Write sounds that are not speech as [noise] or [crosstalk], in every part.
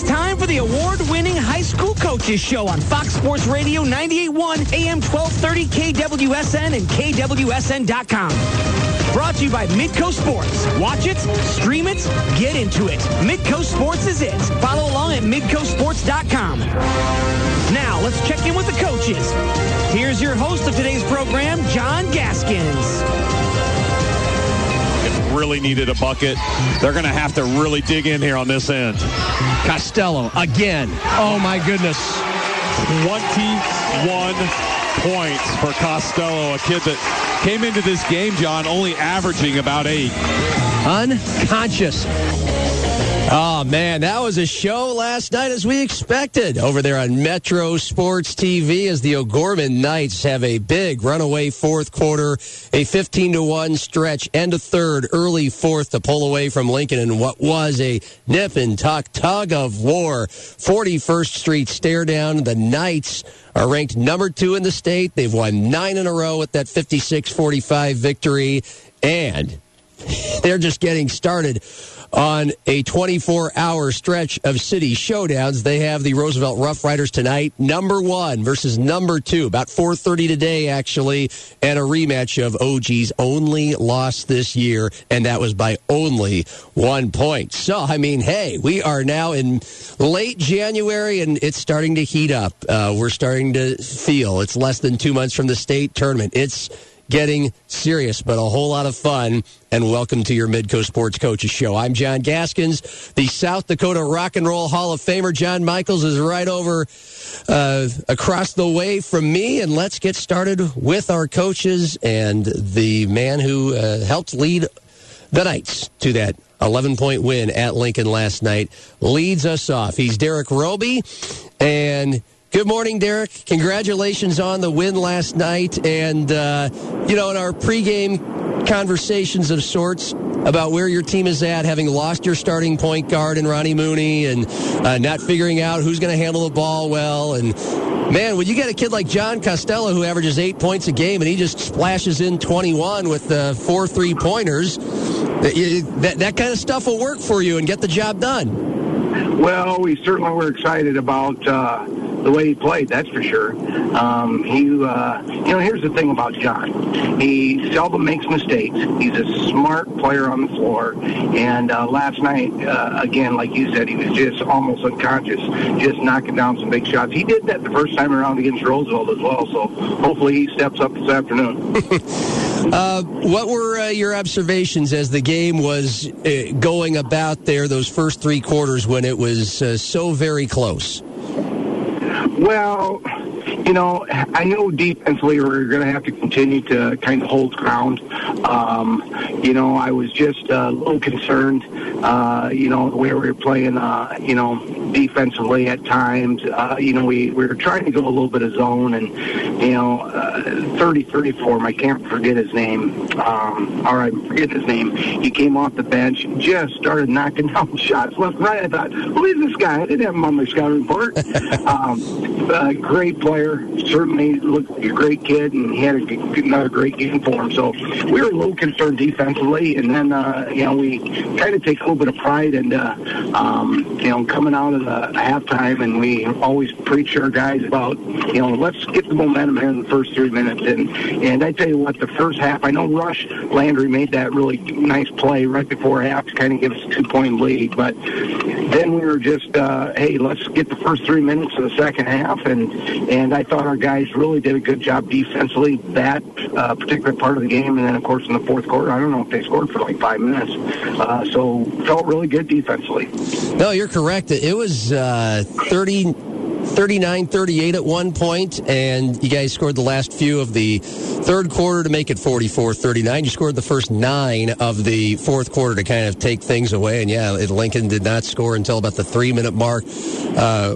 It's time for the award-winning high school coaches show on Fox Sports Radio 98.1 AM 1230 KWSN and KWSN.com. Brought to you by Midco Sports. Watch it, stream it, get into it. Midco Sports is it. Follow along at midcosports.com. Now, let's check in with the coaches. Here's your host of today's program, John Gaskins really needed a bucket. They're going to have to really dig in here on this end. Costello again. Oh my goodness. 21 points for Costello, a kid that came into this game, John, only averaging about eight. Unconscious. Oh, man, that was a show last night as we expected over there on Metro Sports TV as the O'Gorman Knights have a big runaway fourth quarter, a 15 to 1 stretch, end of third, early fourth to pull away from Lincoln in what was a nip and tuck tug of war. 41st Street stare down. The Knights are ranked number two in the state. They've won nine in a row with that 56 45 victory, and [laughs] they're just getting started on a 24 hour stretch of city showdowns. They have the Roosevelt Rough Riders tonight, number one versus number two, about 4.30 today, actually, and a rematch of OG's only loss this year, and that was by only one point. So, I mean, hey, we are now in late January, and it's starting to heat up. Uh, we're starting to feel it's less than two months from the state tournament. It's getting serious, but a whole lot of fun. And welcome to your Midco Sports Coaches Show. I'm John Gaskins, the South Dakota Rock and Roll Hall of Famer. John Michaels is right over uh, across the way from me, and let's get started with our coaches and the man who uh, helped lead the Knights to that 11 point win at Lincoln last night. Leads us off. He's Derek Roby, and Good morning, Derek. Congratulations on the win last night. And, uh, you know, in our pregame conversations of sorts about where your team is at, having lost your starting point guard in Ronnie Mooney and uh, not figuring out who's going to handle the ball well. And, man, when you get a kid like John Costello who averages eight points a game and he just splashes in 21 with four three pointers, that, that kind of stuff will work for you and get the job done. Well, we certainly were excited about uh, the way he played, that's for sure. Um, he, uh, you know, here's the thing about John. He seldom makes mistakes. He's a smart player on the floor. And uh, last night, uh, again, like you said, he was just almost unconscious, just knocking down some big shots. He did that the first time around against Roosevelt as well. So hopefully he steps up this afternoon. [laughs] uh, what were uh, your observations as the game was uh, going about there, those first three quarters when it was uh, so very close? Well, you know, I know defensively we're going to have to continue to kind of hold ground. Um, you know, I was just a little concerned, uh, you know, the way we were playing, uh, you know, defensively at times. Uh, you know, we, we were trying to go a little bit of zone and, you know, uh, 30 34, I can't forget his name. Um, all right, forget his name. He came off the bench, just started knocking [laughs] down shots left right. I thought, who is this guy? I didn't have him on my scouting report. [laughs] um, uh, great player, certainly looked like a great kid, and he had a, another great game for him. So we were a little concerned defensively, and then, uh, you know, we kind of take a little bit of pride in, uh, um, you know, coming out of the halftime, and we always preach our guys about, you know, let's get the momentum here in the first three minutes. And, and I tell you what, the first half, I know Rush Landry made that really nice play right before half to kind of give us a two-point lead, but then we were just, uh, hey, let's get the first three minutes of the second half, and and I thought our guys really did a good job defensively that uh, particular part of the game, and then of course in the fourth quarter, I don't know if they scored for like five minutes, uh, so felt really good defensively. No, you're correct. It was uh, 30. 39 38 at one point, and you guys scored the last few of the third quarter to make it 44 39. You scored the first nine of the fourth quarter to kind of take things away. And yeah, Lincoln did not score until about the three minute mark. Uh,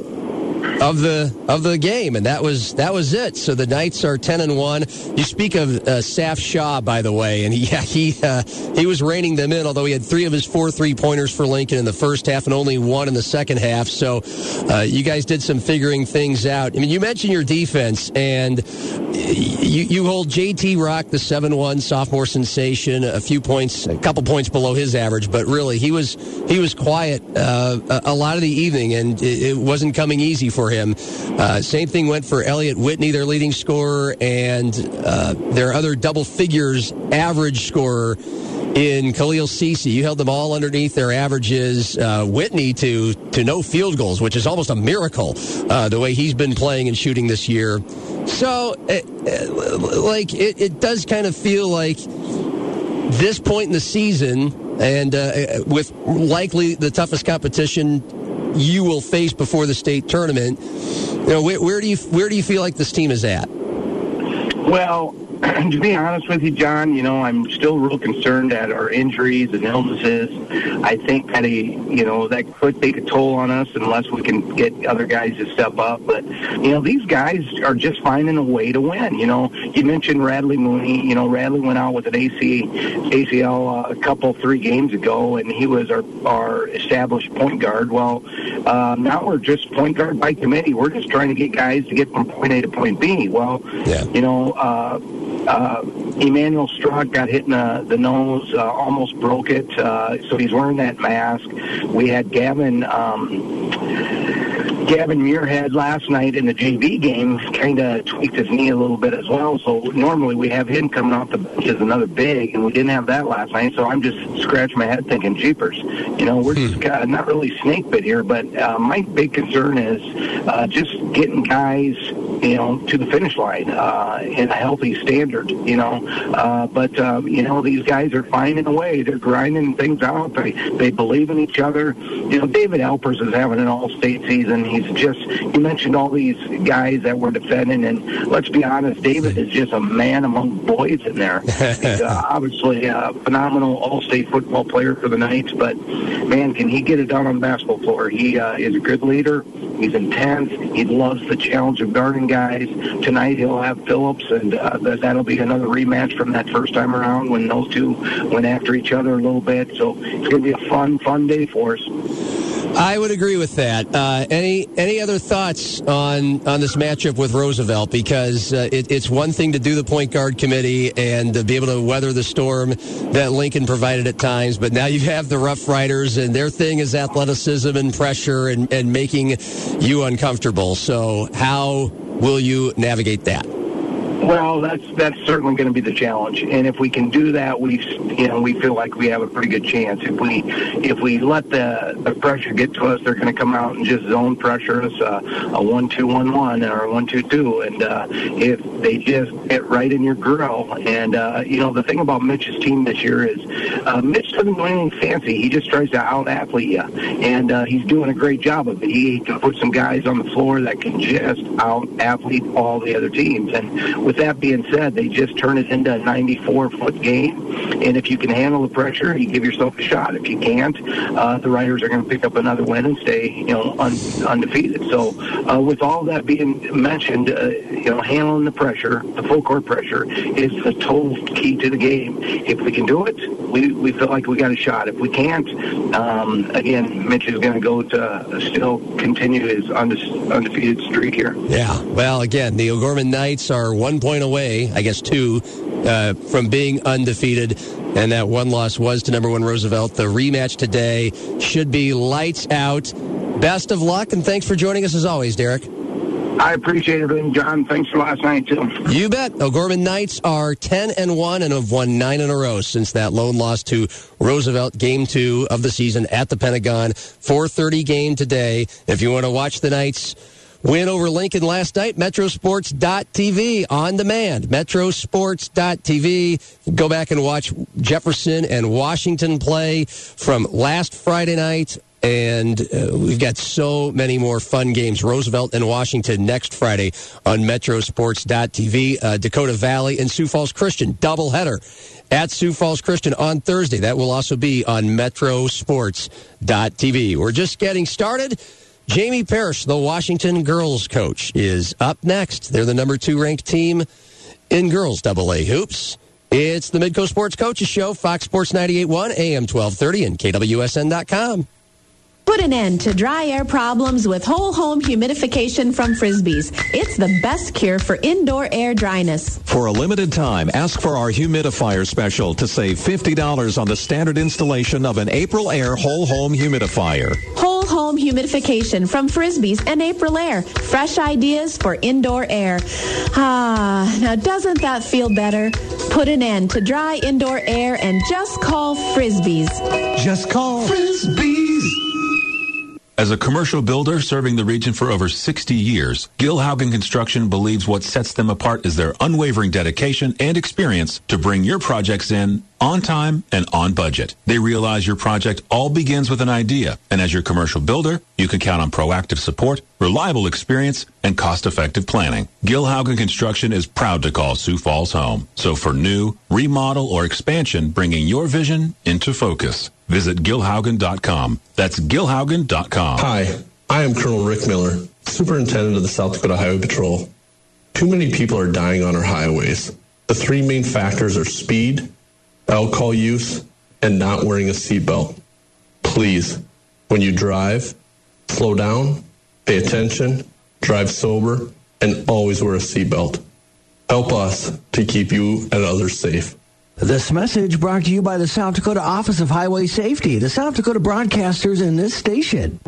of the of the game, and that was that was it. So the Knights are ten and one. You speak of uh, Saf Shaw, by the way, and he [laughs] yeah, he uh, he was reining them in. Although he had three of his four three pointers for Lincoln in the first half and only one in the second half. So uh, you guys did some figuring things out. I mean, you mentioned your defense, and you you hold JT Rock, the seven one sophomore sensation, a few points, a couple points below his average, but really he was he was quiet uh, a lot of the evening, and it, it wasn't coming easy for him. Uh, same thing went for Elliot Whitney, their leading scorer, and uh, their other double figures average scorer in Khalil Cece. You held them all underneath their averages. Uh, Whitney to to no field goals, which is almost a miracle. Uh, the way he's been playing and shooting this year. So, uh, uh like, it, it does kind of feel like this point in the season, and uh, with likely the toughest competition you will face before the state tournament. You know, where, where do you where do you feel like this team is at? Well, [clears throat] to be honest with you, John, you know, I'm still real concerned at our injuries and illnesses. I think that, he, you know, that could take a toll on us unless we can get other guys to step up. But, you know, these guys are just finding a way to win. You know, you mentioned Radley Mooney. You know, Radley went out with an AC, ACL uh, a couple, three games ago, and he was our, our established point guard. Well, uh, now we're just point guard by committee. We're just trying to get guys to get from point A to point B. Well, yeah. you know, uh, uh, Emmanuel Strzok got hit in the, the nose, uh, almost broke it, uh, so he's wearing that mask. We had Gavin. Um, Gavin Muirhead last night in the JV game kind of tweaked his knee a little bit as well. So normally we have him coming off the bench as another big, and we didn't have that last night. So I'm just scratching my head thinking, jeepers, you know, we're just got, not really snake bit here. But uh, my big concern is uh, just getting guys you know, to the finish line uh, in a healthy standard, you know. Uh, but, um, you know, these guys are finding a way. They're grinding things out. They, they believe in each other. You know, David Alpers is having an all-state season. He's just, you mentioned all these guys that were defending, and let's be honest, David is just a man among boys in there. [laughs] He's uh, obviously a phenomenal all-state football player for the Knights, but, man, can he get it done on the basketball floor? He uh, is a good leader. He's intense. He loves the challenge of guarding guys. Tonight he'll have Phillips, and uh, that'll be another rematch from that first time around when those two went after each other a little bit. So it's going to be a fun, fun day for us. I would agree with that. Uh, any any other thoughts on on this matchup with Roosevelt? Because uh, it, it's one thing to do the point guard committee and to be able to weather the storm that Lincoln provided at times, but now you have the Rough Riders, and their thing is athleticism and pressure and, and making you uncomfortable. So how will you navigate that? Well, that's that's certainly going to be the challenge, and if we can do that, we you know we feel like we have a pretty good chance. If we if we let the, the pressure get to us, they're going to come out and just zone pressure us uh, a one two one one or a one two two, and uh, if they just get right in your grill, and uh, you know the thing about Mitch's team this year is uh, Mitch doesn't do anything fancy. He just tries to out athlete you, and uh, he's doing a great job of it. He can put some guys on the floor that can just out athlete all the other teams, and with that being said, they just turn it into a 94 foot game. And if you can handle the pressure, you give yourself a shot. If you can't, uh, the Riders are going to pick up another win and stay, you know, un- undefeated. So, uh, with all that being mentioned, uh, you know, handling the pressure, the full court pressure, is the total key to the game. If we can do it, we, we feel like we got a shot. If we can't, um, again, Mitch is going to go to still continue his unde- undefeated streak here. Yeah. Well, again, the O'Gorman Knights are one point away, I guess two, uh, from being undefeated. And that one loss was to number one Roosevelt. The rematch today should be lights out. Best of luck, and thanks for joining us as always, Derek. I appreciate everything, John. Thanks for last night too. You bet. Oh, O'Gorman Knights are ten and one and have won nine in a row since that lone loss to Roosevelt, game two of the season at the Pentagon. Four thirty game today. If you want to watch the Knights Win over Lincoln last night, metrosports.tv on demand. Metrosports.tv. Go back and watch Jefferson and Washington play from last Friday night. And uh, we've got so many more fun games. Roosevelt and Washington next Friday on metrosports.tv. Uh, Dakota Valley and Sioux Falls Christian doubleheader at Sioux Falls Christian on Thursday. That will also be on metrosports.tv. We're just getting started. Jamie Parrish, the Washington girls coach, is up next. They're the number two ranked team in girls double A hoops. It's the Midco Sports Coaches Show, Fox Sports 98.1, AM 1230, and KWSN.com. Put an end to dry air problems with whole home humidification from Frisbees. It's the best cure for indoor air dryness. For a limited time, ask for our humidifier special to save $50 on the standard installation of an Aprilaire whole home humidifier. Whole home humidification from Frisbees and Aprilaire. Fresh ideas for indoor air. Ah, now doesn't that feel better? Put an end to dry indoor air and just call Frisbees. Just call Frisbees. As a commercial builder serving the region for over 60 years, Gil Haugen Construction believes what sets them apart is their unwavering dedication and experience to bring your projects in on time and on budget. They realize your project all begins with an idea, and as your commercial builder, you can count on proactive support, reliable experience, and cost-effective planning. Gil Haugen Construction is proud to call Sioux Falls home. So for new, remodel, or expansion, bringing your vision into focus. Visit gilhaugen.com. That's gilhaugen.com. Hi, I am Colonel Rick Miller, Superintendent of the South Dakota Highway Patrol. Too many people are dying on our highways. The three main factors are speed, alcohol use, and not wearing a seatbelt. Please, when you drive, slow down, pay attention, drive sober, and always wear a seatbelt. Help us to keep you and others safe. This message brought to you by the South Dakota Office of Highway Safety, the South Dakota broadcasters in this station.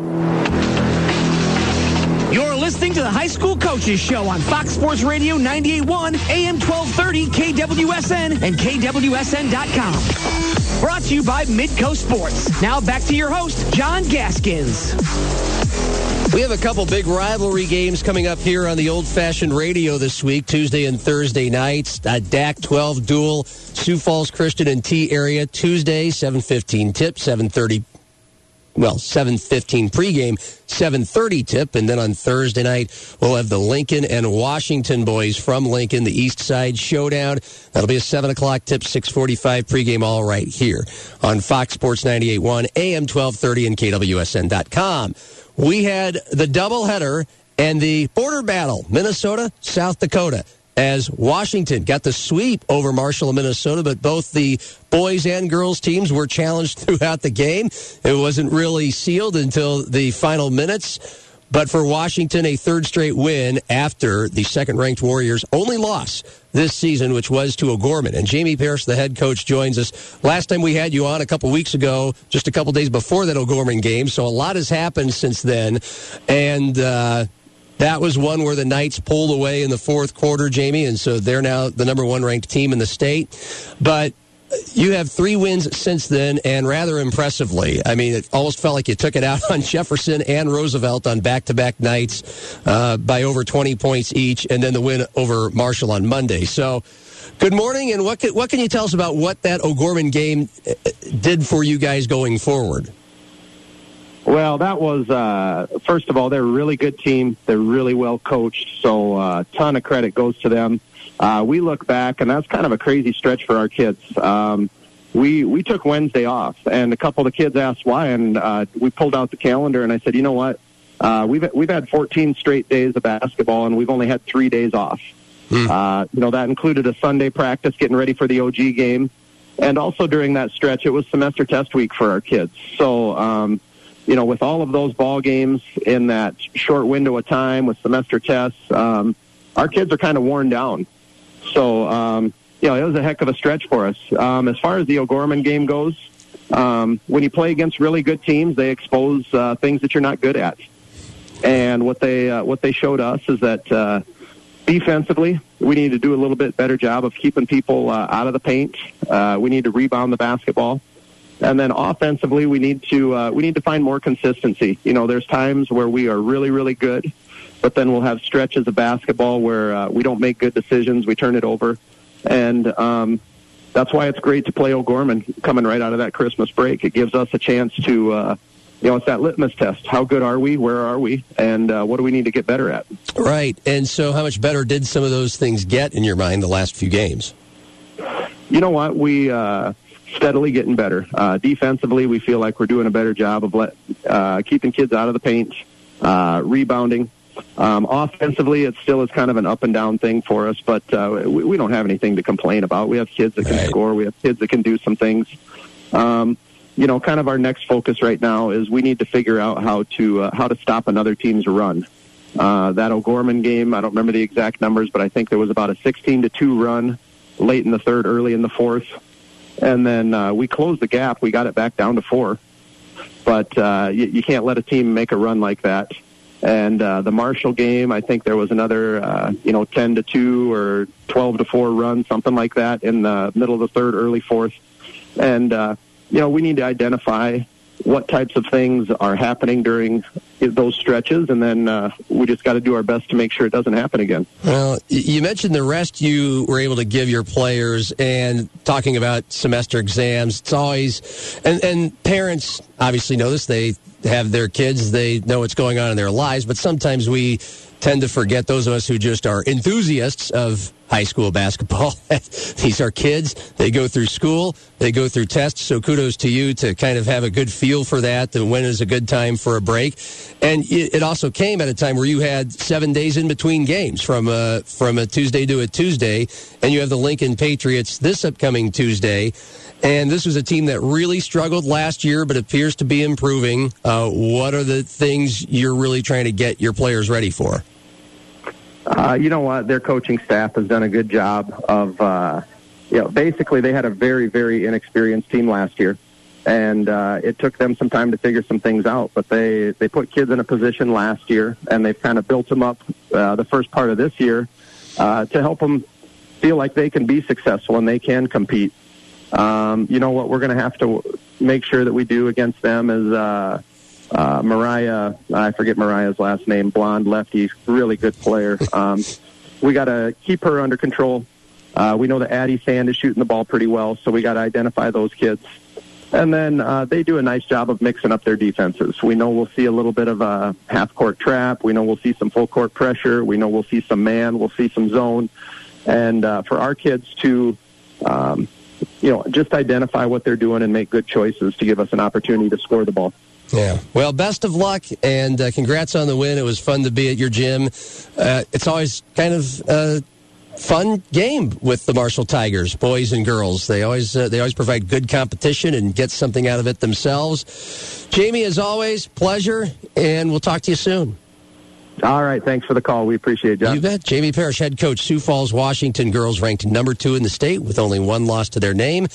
You're listening to the High School Coaches Show on Fox Sports Radio 98.1, AM 1230, KWSN, and KWSN.com. Brought to you by Midco Sports. Now back to your host, John Gaskins. We have a couple big rivalry games coming up here on the old-fashioned radio this week, Tuesday and Thursday nights. Uh, a DAC 12 duel, Sioux Falls Christian and Tea Area, Tuesday, 7.15 tip, 7.30 well, 7.15 pregame, 7.30 tip. And then on Thursday night, we'll have the Lincoln and Washington boys from Lincoln, the East Side Showdown. That'll be a 7 o'clock tip, 6.45 pregame, all right here on Fox Sports 98.1, AM 1230 and KWSN.com. We had the doubleheader and the border battle, Minnesota, South Dakota as Washington got the sweep over Marshall and Minnesota, but both the boys and girls teams were challenged [laughs] throughout the game. It wasn't really sealed until the final minutes. But for Washington, a third straight win after the second ranked Warriors' only loss this season, which was to O'Gorman. And Jamie Parrish, the head coach, joins us. Last time we had you on a couple weeks ago, just a couple days before that O'Gorman game. So a lot has happened since then. And, uh, that was one where the Knights pulled away in the fourth quarter, Jamie, and so they're now the number one ranked team in the state. But you have three wins since then, and rather impressively. I mean, it almost felt like you took it out [laughs] on Jefferson and Roosevelt on back to back nights uh, by over 20 points each, and then the win over Marshall on Monday. So, good morning, and what can, what can you tell us about what that O'Gorman game uh, did for you guys going forward? Well, that was uh, first of all, they're a really good team. They're really well coached, so a uh, ton of credit goes to them. Uh, we look back, and that's kind of a crazy stretch for our kids. Um, we we took Wednesday off, and a couple of the kids asked why, and uh, we pulled out the calendar, and I said, you know what? Uh, we've we've had 14 straight days of basketball, and we've only had three days off. Hmm. Uh, you know that included a Sunday practice, getting ready for the OG game, and also during that stretch, it was semester test week for our kids. So. Um, you know, with all of those ball games in that short window of time with semester tests, um, our kids are kind of worn down. So, um, you know, it was a heck of a stretch for us. Um, as far as the O'Gorman game goes, um, when you play against really good teams, they expose uh, things that you're not good at. And what they uh, what they showed us is that uh, defensively, we need to do a little bit better job of keeping people uh, out of the paint. Uh, we need to rebound the basketball. And then offensively, we need to uh, we need to find more consistency. You know, there's times where we are really really good, but then we'll have stretches of basketball where uh, we don't make good decisions. We turn it over, and um, that's why it's great to play O'Gorman coming right out of that Christmas break. It gives us a chance to. Uh, you know, it's that litmus test. How good are we? Where are we? And uh, what do we need to get better at? Right. And so, how much better did some of those things get in your mind the last few games? You know what? We uh, steadily getting better. Uh, defensively, we feel like we're doing a better job of let, uh, keeping kids out of the paint. uh, rebounding. Um, offensively, it still is kind of an up and down thing for us, but uh, we, we don't have anything to complain about. We have kids that can Right. score. We have kids that can do some things. Um, you know, kind of our next focus right now is we need to figure out how to uh, how to stop another team's run. Uh, that O'Gorman game, I don't remember the exact numbers, but I think there was about a 16 to two run late in the third, early in the fourth, and then uh, we closed the gap. We got it back down to four, but uh, you, you can't let a team make a run like that. And uh, the Marshall game, I think there was another, uh, you know, 10 to 2 or 12 to 4 run, something like that in the middle of the third, early fourth. And, uh, you know, we need to identify what types of things are happening during those stretches, and then uh, we just got to do our best to make sure it doesn't happen again. Well, you mentioned the rest you were able to give your players, and talking about semester exams. It's always, and, and parents obviously know this. They have their kids, they know what's going on in their lives, but sometimes we tend to forget those of us who just are enthusiasts of high school basketball. [laughs] These are kids. They go through school. They go through tests. So kudos to you to kind of have a good feel for that. That when is a good time for a break, and it also came at a time where you had seven days in between games from a from a Tuesday to a Tuesday, and you have the Lincoln Patriots this upcoming Tuesday. And this was a team that really struggled last year, but appears to be improving. Uh, what are the things you're really trying to get your players ready for? Uh, you know what? Their coaching staff has done a good job of, uh, you know, basically they had a very, very inexperienced team last year, and uh, it took them some time to figure some things out. But they they put kids in a position last year, and they've kind of built them up uh, the first part of this year uh, to help them feel like they can be successful and they can compete. Um, you know what? We're going to have to make sure that we do against them is. Uh, uh, Mariah, I forget Mariah's last name, blonde lefty, really good player. Um, we got to keep her under control. Uh, we know that Addie Sand is shooting the ball pretty well, so we got to identify those kids. And then uh, they do a nice job of mixing up their defenses. We know we'll see a little bit of a half court trap. We know we'll see some full court pressure. We know we'll see some man. We'll see some zone. And uh, for our kids to, um, you know, just identify what they're doing and make good choices to give us an opportunity to score the ball. Yeah. Well, best of luck and uh, congrats on the win. It was fun to be at your gym. Uh, it's always kind of a fun game with the Marshall Tigers, boys and girls. They always uh, they always provide good competition and get something out of it themselves. Jamie, as always, pleasure, and we'll talk to you soon. All right. Thanks for the call. We appreciate it, John. You bet. Jamie Parrish, head coach, Sioux Falls, Washington girls, ranked number two in the state with only one loss to their name,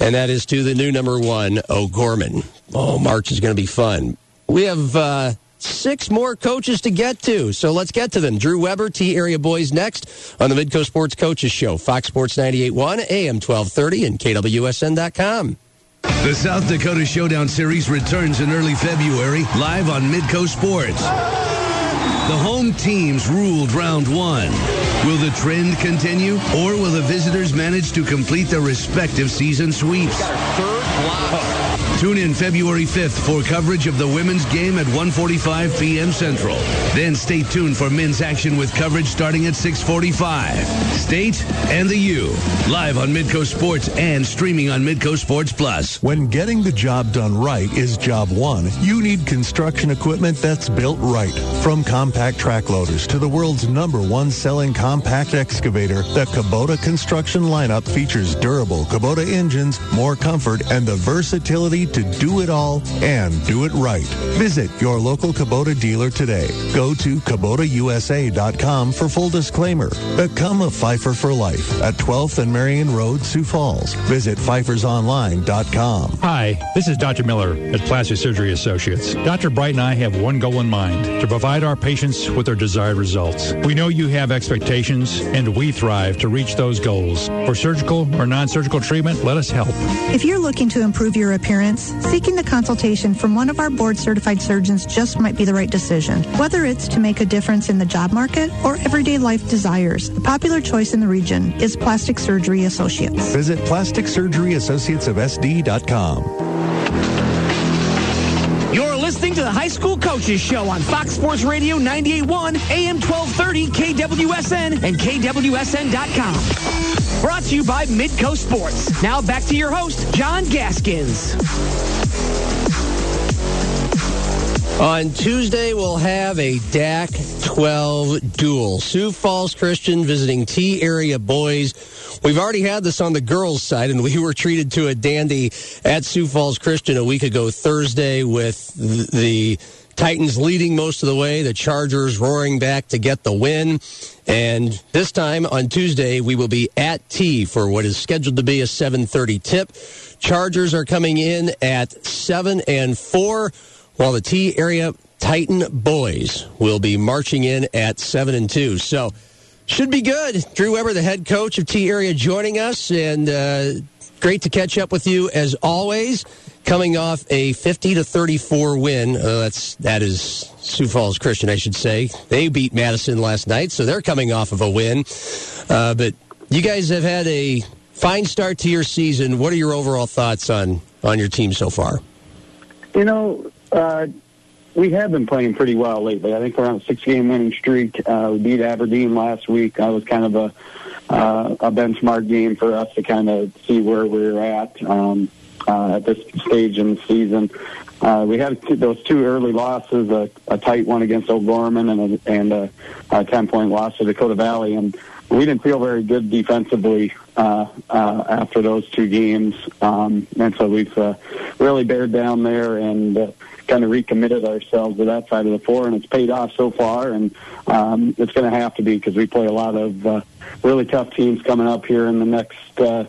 and that is to the new number one, O'Gorman. Oh, March is going to be fun. We have uh, six more coaches to get to, so let's get to them. Drew Weber, Tea Area Boys, next on the Midco Sports Coaches Show, Fox Sports 98.1, AM 1230, and KWSN.com. The South Dakota Showdown Series returns in early February, live on Midco Sports. The home teams ruled round one. Will the trend continue, or will the visitors manage to complete their respective season sweeps? Tune in February 5th for coverage of the women's game at 1:45 p.m. Central. Then stay tuned for men's action with coverage starting at 6:45. State and the U, live on Midco Sports and streaming on Midco Sports Plus. When getting the job done right is job one, you need construction equipment that's built right. From compact track loaders to the world's number one selling compact excavator, the Kubota construction lineup features durable Kubota engines, more comfort, and the versatility to do it all and do it right. Visit your local Kubota dealer today. Go to KubotaUSA.com for full disclaimer. Become a Pfeiffer for life at 12th and Marion Road, Sioux Falls. Visit pfeiffersonline.com. Hi, this is Dr. Miller at Plastic Surgery Associates. Dr. Bright and I have one goal in mind to provide our patients with their desired results. We know you have expectations, and we thrive to reach those goals. For surgical or non surgical treatment, let us help. If you're looking to improve your appearance, seeking the consultation from one of our board certified surgeons just might be the right decision. Whether it's to make a difference in the job market or everyday life desires, the popular choice in the region is Plastic Surgery Associates. Visit plasticsurgeryassociatesofsd.com. You're listening to the High School Coaches Show on Fox Sports Radio 98.1, AM 1230, KWSN, and KWSN.com. Brought to you by Midco Sports. Now back to your host, John Gaskins. On Tuesday, we'll have a DAC 12 duel. Sioux Falls Christian visiting Tea Area boys. We've already had this on the girls' side, and we were treated to a dandy at Sioux Falls Christian a week ago Thursday with the Titans leading most of the way, the Chargers roaring back to get the win. And this time on Tuesday, we will be at Tea for what is scheduled to be a 7:30 tip. Chargers are coming in at 7 and 4 while the Tea Area Titan boys will be marching in at 7 and 2. So, should be good. Drew Weber, the head coach of T area, joining us, and uh, great to catch up with you as always. Coming off a 50 to 34 win, uh, that's that is Sioux Falls Christian, I should say. They beat Madison last night, so they're coming off of a win. Uh, but you guys have had a fine start to your season. What are your overall thoughts on on your team so far? You know, uh, we have been playing pretty well lately. I think we're on a six-game winning streak. Uh, we beat Aberdeen last week. That was kind of a uh, a benchmark game for us to kind of see where we were at um, uh, at this stage in the season. Uh, we had those two early losses, a, a tight one against O'Gorman and a, and a, a 10-point loss to Dakota Valley, and we didn't feel very good defensively uh, uh, after those two games, um, and so we've uh, really bared down there and uh, kind of recommitted ourselves to that side of the floor, and it's paid off so far, and um, it's going to have to be because we play a lot of uh, really tough teams coming up here in the next uh,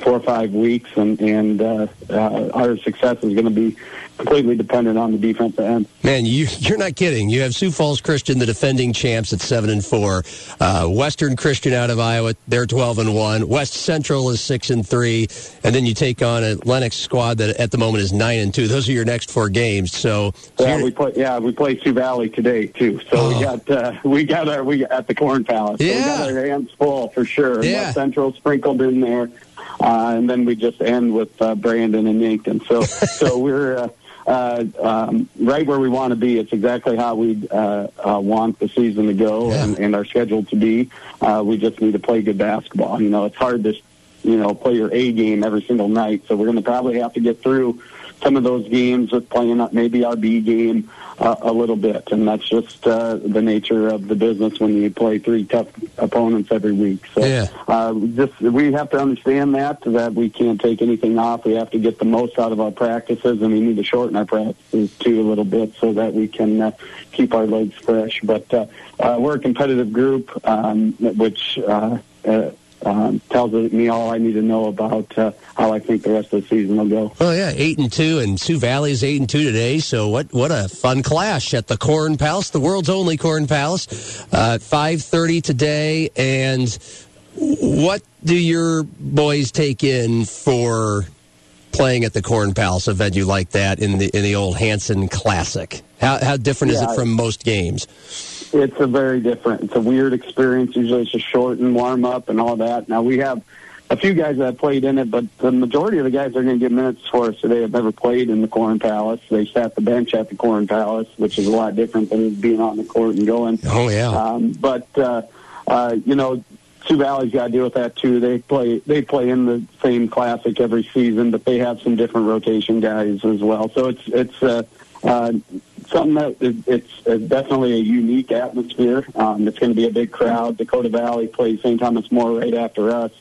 four or five weeks, and and uh, uh, our success is going to be completely dependent on the defensive end. Man, you you're not kidding. You have Sioux Falls Christian, the defending champs at seven and four. Uh, Western Christian out of Iowa, they're twelve and one. West Central is six and three, and then you take on a Lennox squad that at the moment is nine and two. Those are your next four games. So, so yeah, we play. Yeah, we play Sioux Valley today too. So oh. we got uh, [laughs] we got our we at the Corn Palace. So yeah, we got our hands full for sure. Yeah. West Central sprinkled in there. Uh, and then we just end with uh, Brandon and Yankton. So, [laughs] so we're uh, uh, um, right where we want to be. It's exactly how we uh, uh, want the season to go Yeah. and, and our schedule to be. Uh, we just need to play good basketball. You know, it's hard to, you know, play your A game every single night. So we're going to probably have to get through some of those games with playing up maybe our B game uh, a little bit, and that's just uh, the nature of the business when you play three tough opponents every week. So Yeah. uh, just we have to understand that that we can't take anything off. We have to get the most out of our practices, and we need to shorten our practices too a little bit so that we can uh, keep our legs fresh. But uh, uh, we're a competitive group, um, which. Uh, uh, um, tells me all I need to know about uh, how I think the rest of the season will go. Oh yeah, eight and two, and Sioux Valley is eight and two today. So what? What a fun clash at the Corn Palace, the world's only Corn Palace, uh, five thirty today. And what do your boys take in for playing at the Corn Palace, a venue like that in the in the old Hanson Classic? How how different is it from most games? It's a very different. It's a weird experience. Usually, it's a short and warm up and all that. Now we have a few guys that played in it, but the majority of the guys that are going to get minutes for us today have never played in the Corn Palace. They sat the bench at the Corn Palace, which is a lot different than being on the court and going. Oh yeah. Um, but uh, uh, you know, Sioux Valley's got to deal with that too. They play they play in the same classic every season, but they have some different rotation guys as well. So it's it's uh, uh, something that is, it's uh, definitely a unique atmosphere. Um, it's going to be a big crowd. Dakota Valley plays St. Thomas More right after us,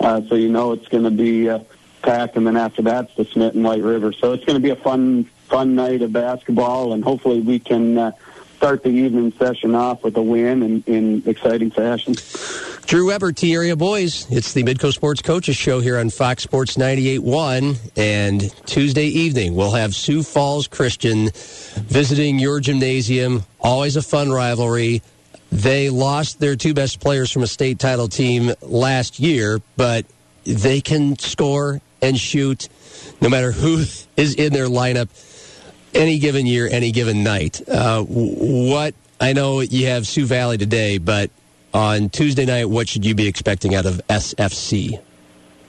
uh, so you know it's going to be uh, packed. And then after that's the Smith and White River. So it's going to be a fun fun night of basketball, and hopefully we can. Uh, Start the evening session off with a win in, in exciting fashion. Drew Weber, Tea Area Boys. It's the Midco Sports Coaches Show here on Fox Sports 98.1. And Tuesday evening, we'll have Sioux Falls Christian visiting your gymnasium. Always a fun rivalry. They lost their two best players from a state title team last year, but they can score and shoot no matter who [laughs] is in their lineup any given year, any given night. Uh, what I know you have Sioux Valley today, but on Tuesday night, what should you be expecting out of SFC?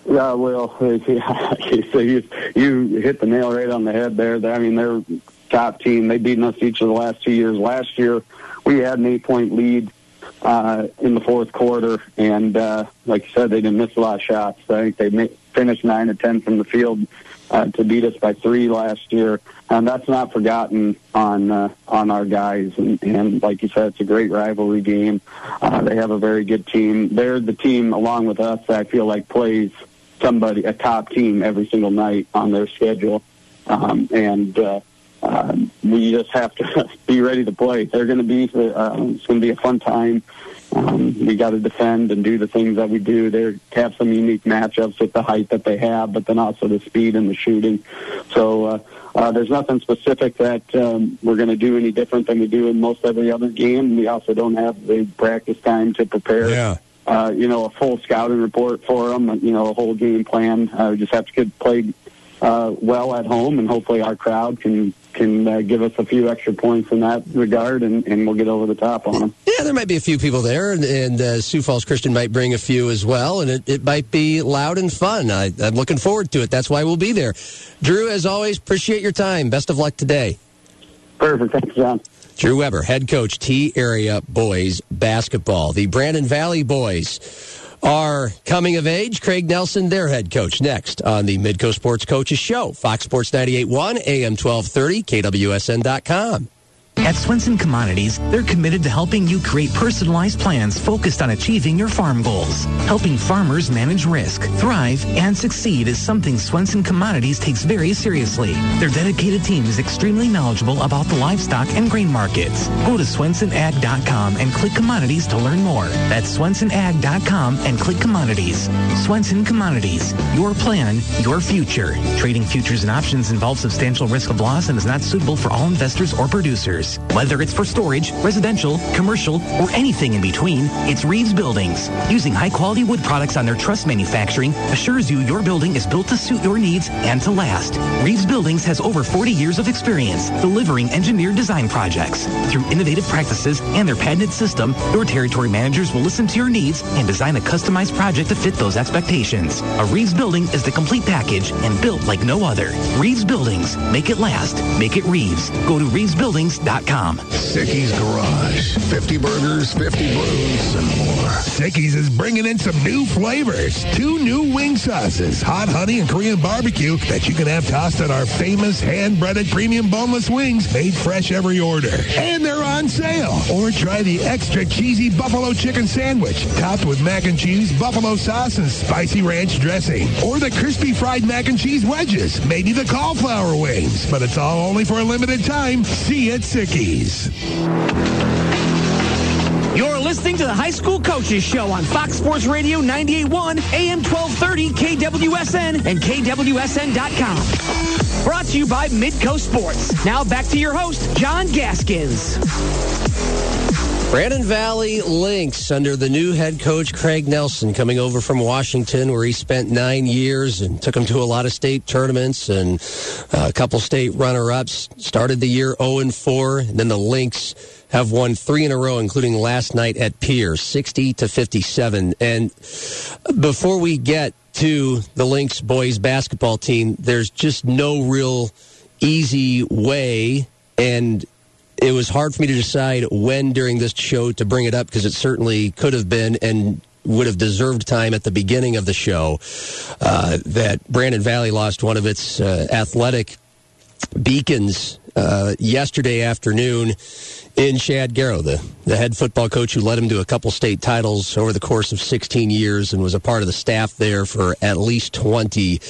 Yeah, well, [laughs] so you you hit the nail right on the head there. I mean, they're top team. They've beaten us each of the last two years. Last year, we had an eight point lead uh, in the fourth quarter, and uh, like you said, they didn't miss a lot of shots. I think they finished nine to ten from the field uh, to beat us by three last year, and that's not forgotten on uh, on our guys. And, and like you said, it's a great rivalry game. Uh, they have a very good team. They're the team, along with us, that I feel like plays somebody a top team every single night on their schedule, um, and. Uh, uh, we just have to [laughs] be ready to play. They're going to be. Uh, it's going to be a fun time. Um, we got to defend and do the things that we do. They have some unique matchups with the height that they have, but then also the speed and the shooting. So uh, uh, there's nothing specific that um, we're going to do any different than we do in most every other game. We also don't have the practice time to prepare. Yeah. Uh, you know, a full scouting report for them. You know, a whole game plan. Uh, we just have to get played uh, well at home, and hopefully our crowd can can uh, give us a few extra points in that regard, and, and we'll get over the top on them. Yeah, there might be a few people there, and, and uh, Sioux Falls Christian might bring a few as well, and it, it might be loud and fun. I, I'm looking forward to it. That's why we'll be there. Drew, as always, appreciate your time. Best of luck today. Perfect. Thanks, John. Drew Weber, head coach, Tea Area Boys Basketball. The Brandon Valley Boys are coming of age. Craig Nelson, their head coach, next on the Midco Sports Coaches Show. Fox Sports 98.1, AM 1230, KWSN.com. At Swenson Commodities, they're committed to helping you create personalized plans focused on achieving your farm goals. Helping farmers manage risk, thrive, and succeed is something Swenson Commodities takes very seriously. Their dedicated team is extremely knowledgeable about the livestock and grain markets. Go to swensonag.com and click commodities to learn more. That's swensonag.com and click commodities. Swenson Commodities, your plan, your future. Trading futures and options involves substantial risk of loss and is not suitable for all investors or producers. Whether it's for storage, residential, commercial, or anything in between, it's Reeves Buildings. Using high-quality wood products on their truss manufacturing assures you your building is built to suit your needs and to last. Reeves Buildings has over 40 years of experience delivering engineered design projects. Through innovative practices and their patented system, your territory managers will listen to your needs and design a customized project to fit those expectations. A Reeves Building is the complete package and built like no other. Reeves Buildings. Make it last. Make it Reeves. Go to reevesbuildings.com. Sickies Garage. 50 burgers, 50 brews, and more. Sickies is bringing in some new flavors. Two new wing sauces, hot honey and Korean barbecue that you can have tossed on our famous hand-breaded premium boneless wings made fresh every order. And they're on sale. Or try the extra cheesy buffalo chicken sandwich topped with mac and cheese, buffalo sauce, and spicy ranch dressing. Or the crispy fried mac and cheese wedges. Maybe the cauliflower wings. But it's all only for a limited time. See you at Sickies. You're listening to the High School Coaches Show on Fox Sports Radio 98.1, AM 1230, KWSN, and KWSN.com. Brought to you by Midco Sports. Now back to your host, John Gaskins. Brandon Valley Lynx under the new head coach Craig Nelson coming over from Washington where he spent nine years and took him to a lot of state tournaments and uh, a couple state runner-ups. Started the year 0 and 4, and then the Lynx have won three in a row, including last night at Pierre, 60 to 57. And before we get to the Lynx boys basketball team, there's just no real easy way and it was hard for me to decide when during this show to bring it up because it certainly could have been and would have deserved time at the beginning of the show uh, that Brandon Valley lost one of its uh, athletic beacons uh, yesterday afternoon in Chad Garrow, the, the head football coach who led him to a couple state titles over the course of 16 years and was a part of the staff there for at least 20.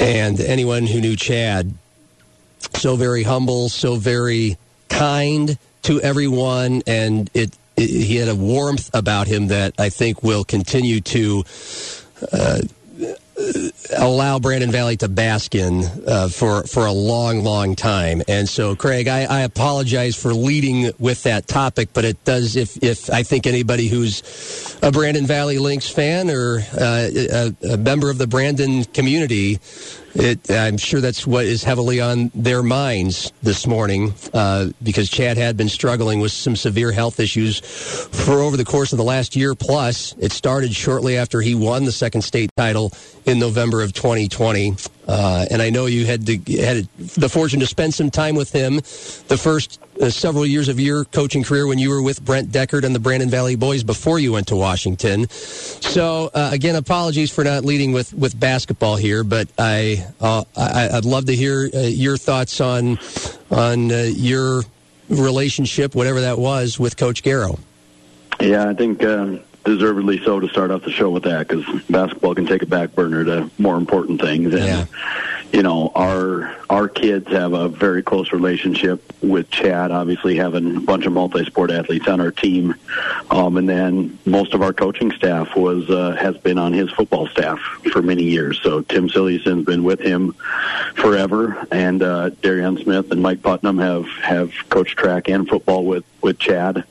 And anyone who knew Chad, so very humble, so very kind to everyone, and it, it, he had a warmth about him that I think will continue to uh, allow Brandon Valley to bask in uh, for for a long, long time. And so, Craig, I, I, apologize for leading with that topic, but it does. If if I think anybody who's a Brandon Valley Lynx fan or uh, a, a member of the Brandon community it, I'm sure that's what is heavily on their minds this morning uh, because Chad had been struggling with some severe health issues for over the course of the last year plus. It started shortly after he won the second state title in November of 2020. Uh, and I know you had to, had the fortune to spend some time with him the first uh, several years of your coaching career when you were with Brent Deckard and the Brandon Valley Boys before you went to Washington. So uh, again, apologies for not leading with, with basketball here, but I, uh, I would love to hear uh, your thoughts on on uh, your relationship, whatever that was, with Coach Garrow. Yeah, I think um, deservedly so to start off the show with that because basketball can take a back burner to more important things. And yeah. you know, our our kids have a very close relationship with Chad. Obviously, having a bunch of multi-sport athletes on our team, um, and then most of our coaching staff was uh, has been on his football staff for many years. So Tim Silliason's been with him forever, and uh, Darian Smith and Mike Putnam have have coached track and football with with Chad.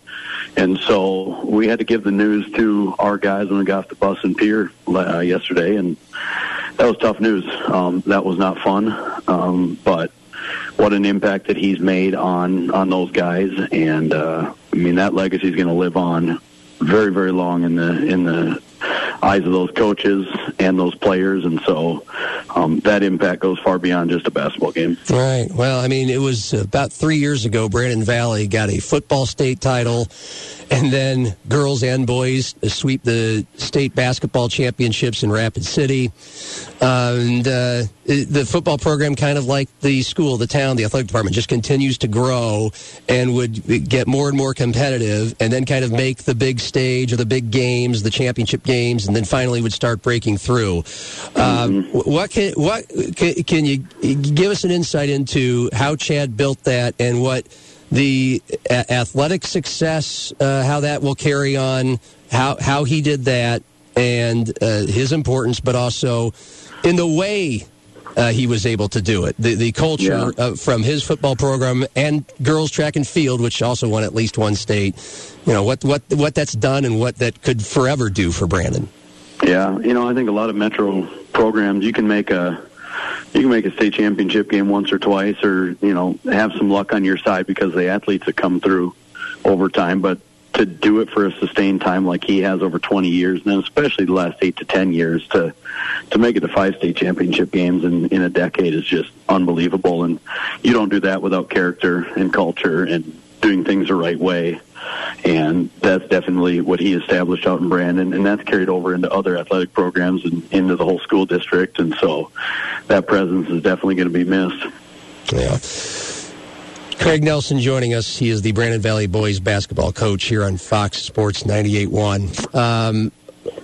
And so we had to give the news to our guys when we got off the bus in Pierre uh, yesterday, and that was tough news. Um, that was not fun, um, but what an impact that he's made on on those guys, and uh, I mean that legacy is going to live on very very long in the in the eyes of those coaches and those players, and so um, that impact goes far beyond just a basketball game. Right. Well, I mean, it was about three years ago. Brandon Valley got a football state title, and then girls and boys sweep the state basketball championships in Rapid City. Uh, and uh, the football program, kind of like the school, the town, the athletic department, just continues to grow and would get more and more competitive, and then kind of make the big stage or the big games, the championship games, and then finally would start breaking through. Um, what can what can, can you give us an insight into how Chad built that and what the a- athletic success, uh, how that will carry on, how how he did that, and uh, his importance, but also in the way uh, he was able to do it. The the culture Yeah. uh, from his football program and girls track and field, which also won at least one state. You know what what what that's done and what that could forever do for Brandon. Yeah, you know, I think a lot of metro programs you can make a you can make a state championship game once or twice, or you know, have some luck on your side because the athletes that come through over time. But to do it for a sustained time like he has over 20 years, and especially the last eight to 10 years, to to make it to five state championship games in in a decade is just unbelievable. And you don't do that without character and culture and doing things the right way. And that's definitely what he established out in Brandon, and that's carried over into other athletic programs and into the whole school district. And so that presence is definitely going to be missed. Yeah. Craig Nelson joining us. He is the Brandon Valley boys basketball coach here on Fox Sports 98.1. Um,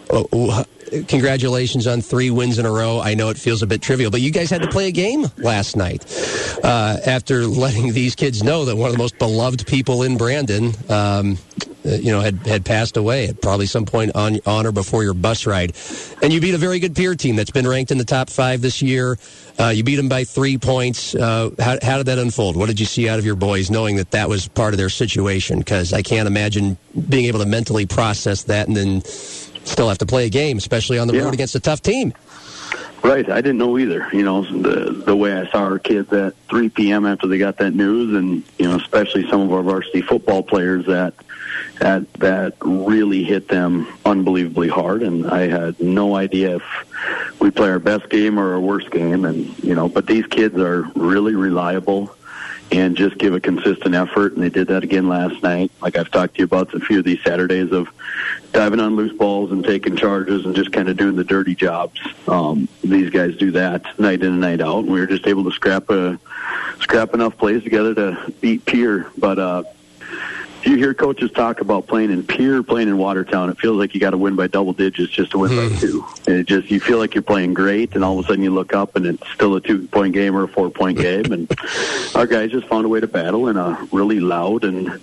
oh, oh, congratulations on three wins in a row. I know it feels a bit trivial, but you guys had to play a game last night uh, after letting these kids know that one of the most beloved people in Brandon, um, uh, you know, had, had passed away at probably some point on, on or before your bus ride. And you beat a very good Pierre team that's been ranked in the top five this year. Uh, you beat them by three points. Uh, how, how did that unfold? What did you see out of your boys knowing that that was part of their situation? Because I can't imagine being able to mentally process that and then still have to play a game, especially on the Yeah. road against a tough team. Right, I didn't know either. You know, the the way I saw our kids at 3 p.m. after they got that news, and you know, especially some of our varsity football players that that that really hit them unbelievably hard. And I had no idea if we play our best game or our worst game. And you know, but these kids are really reliable and just give a consistent effort. And they did that again last night. Like I've talked to you about a few of these Saturdays of diving on loose balls and taking charges and just kind of doing the dirty jobs. Um, these guys do that night in and night out. And we were just able to scrap a scrap enough plays together to beat Pierre. But uh, you hear coaches talk about playing in Pierre, playing in Watertown. It feels like you got to win by double digits just to win by two. And it just you feel like you're playing great, and all of a sudden you look up and it's still a two point game or a four point game. And [laughs] our guys just found a way to battle in a really loud and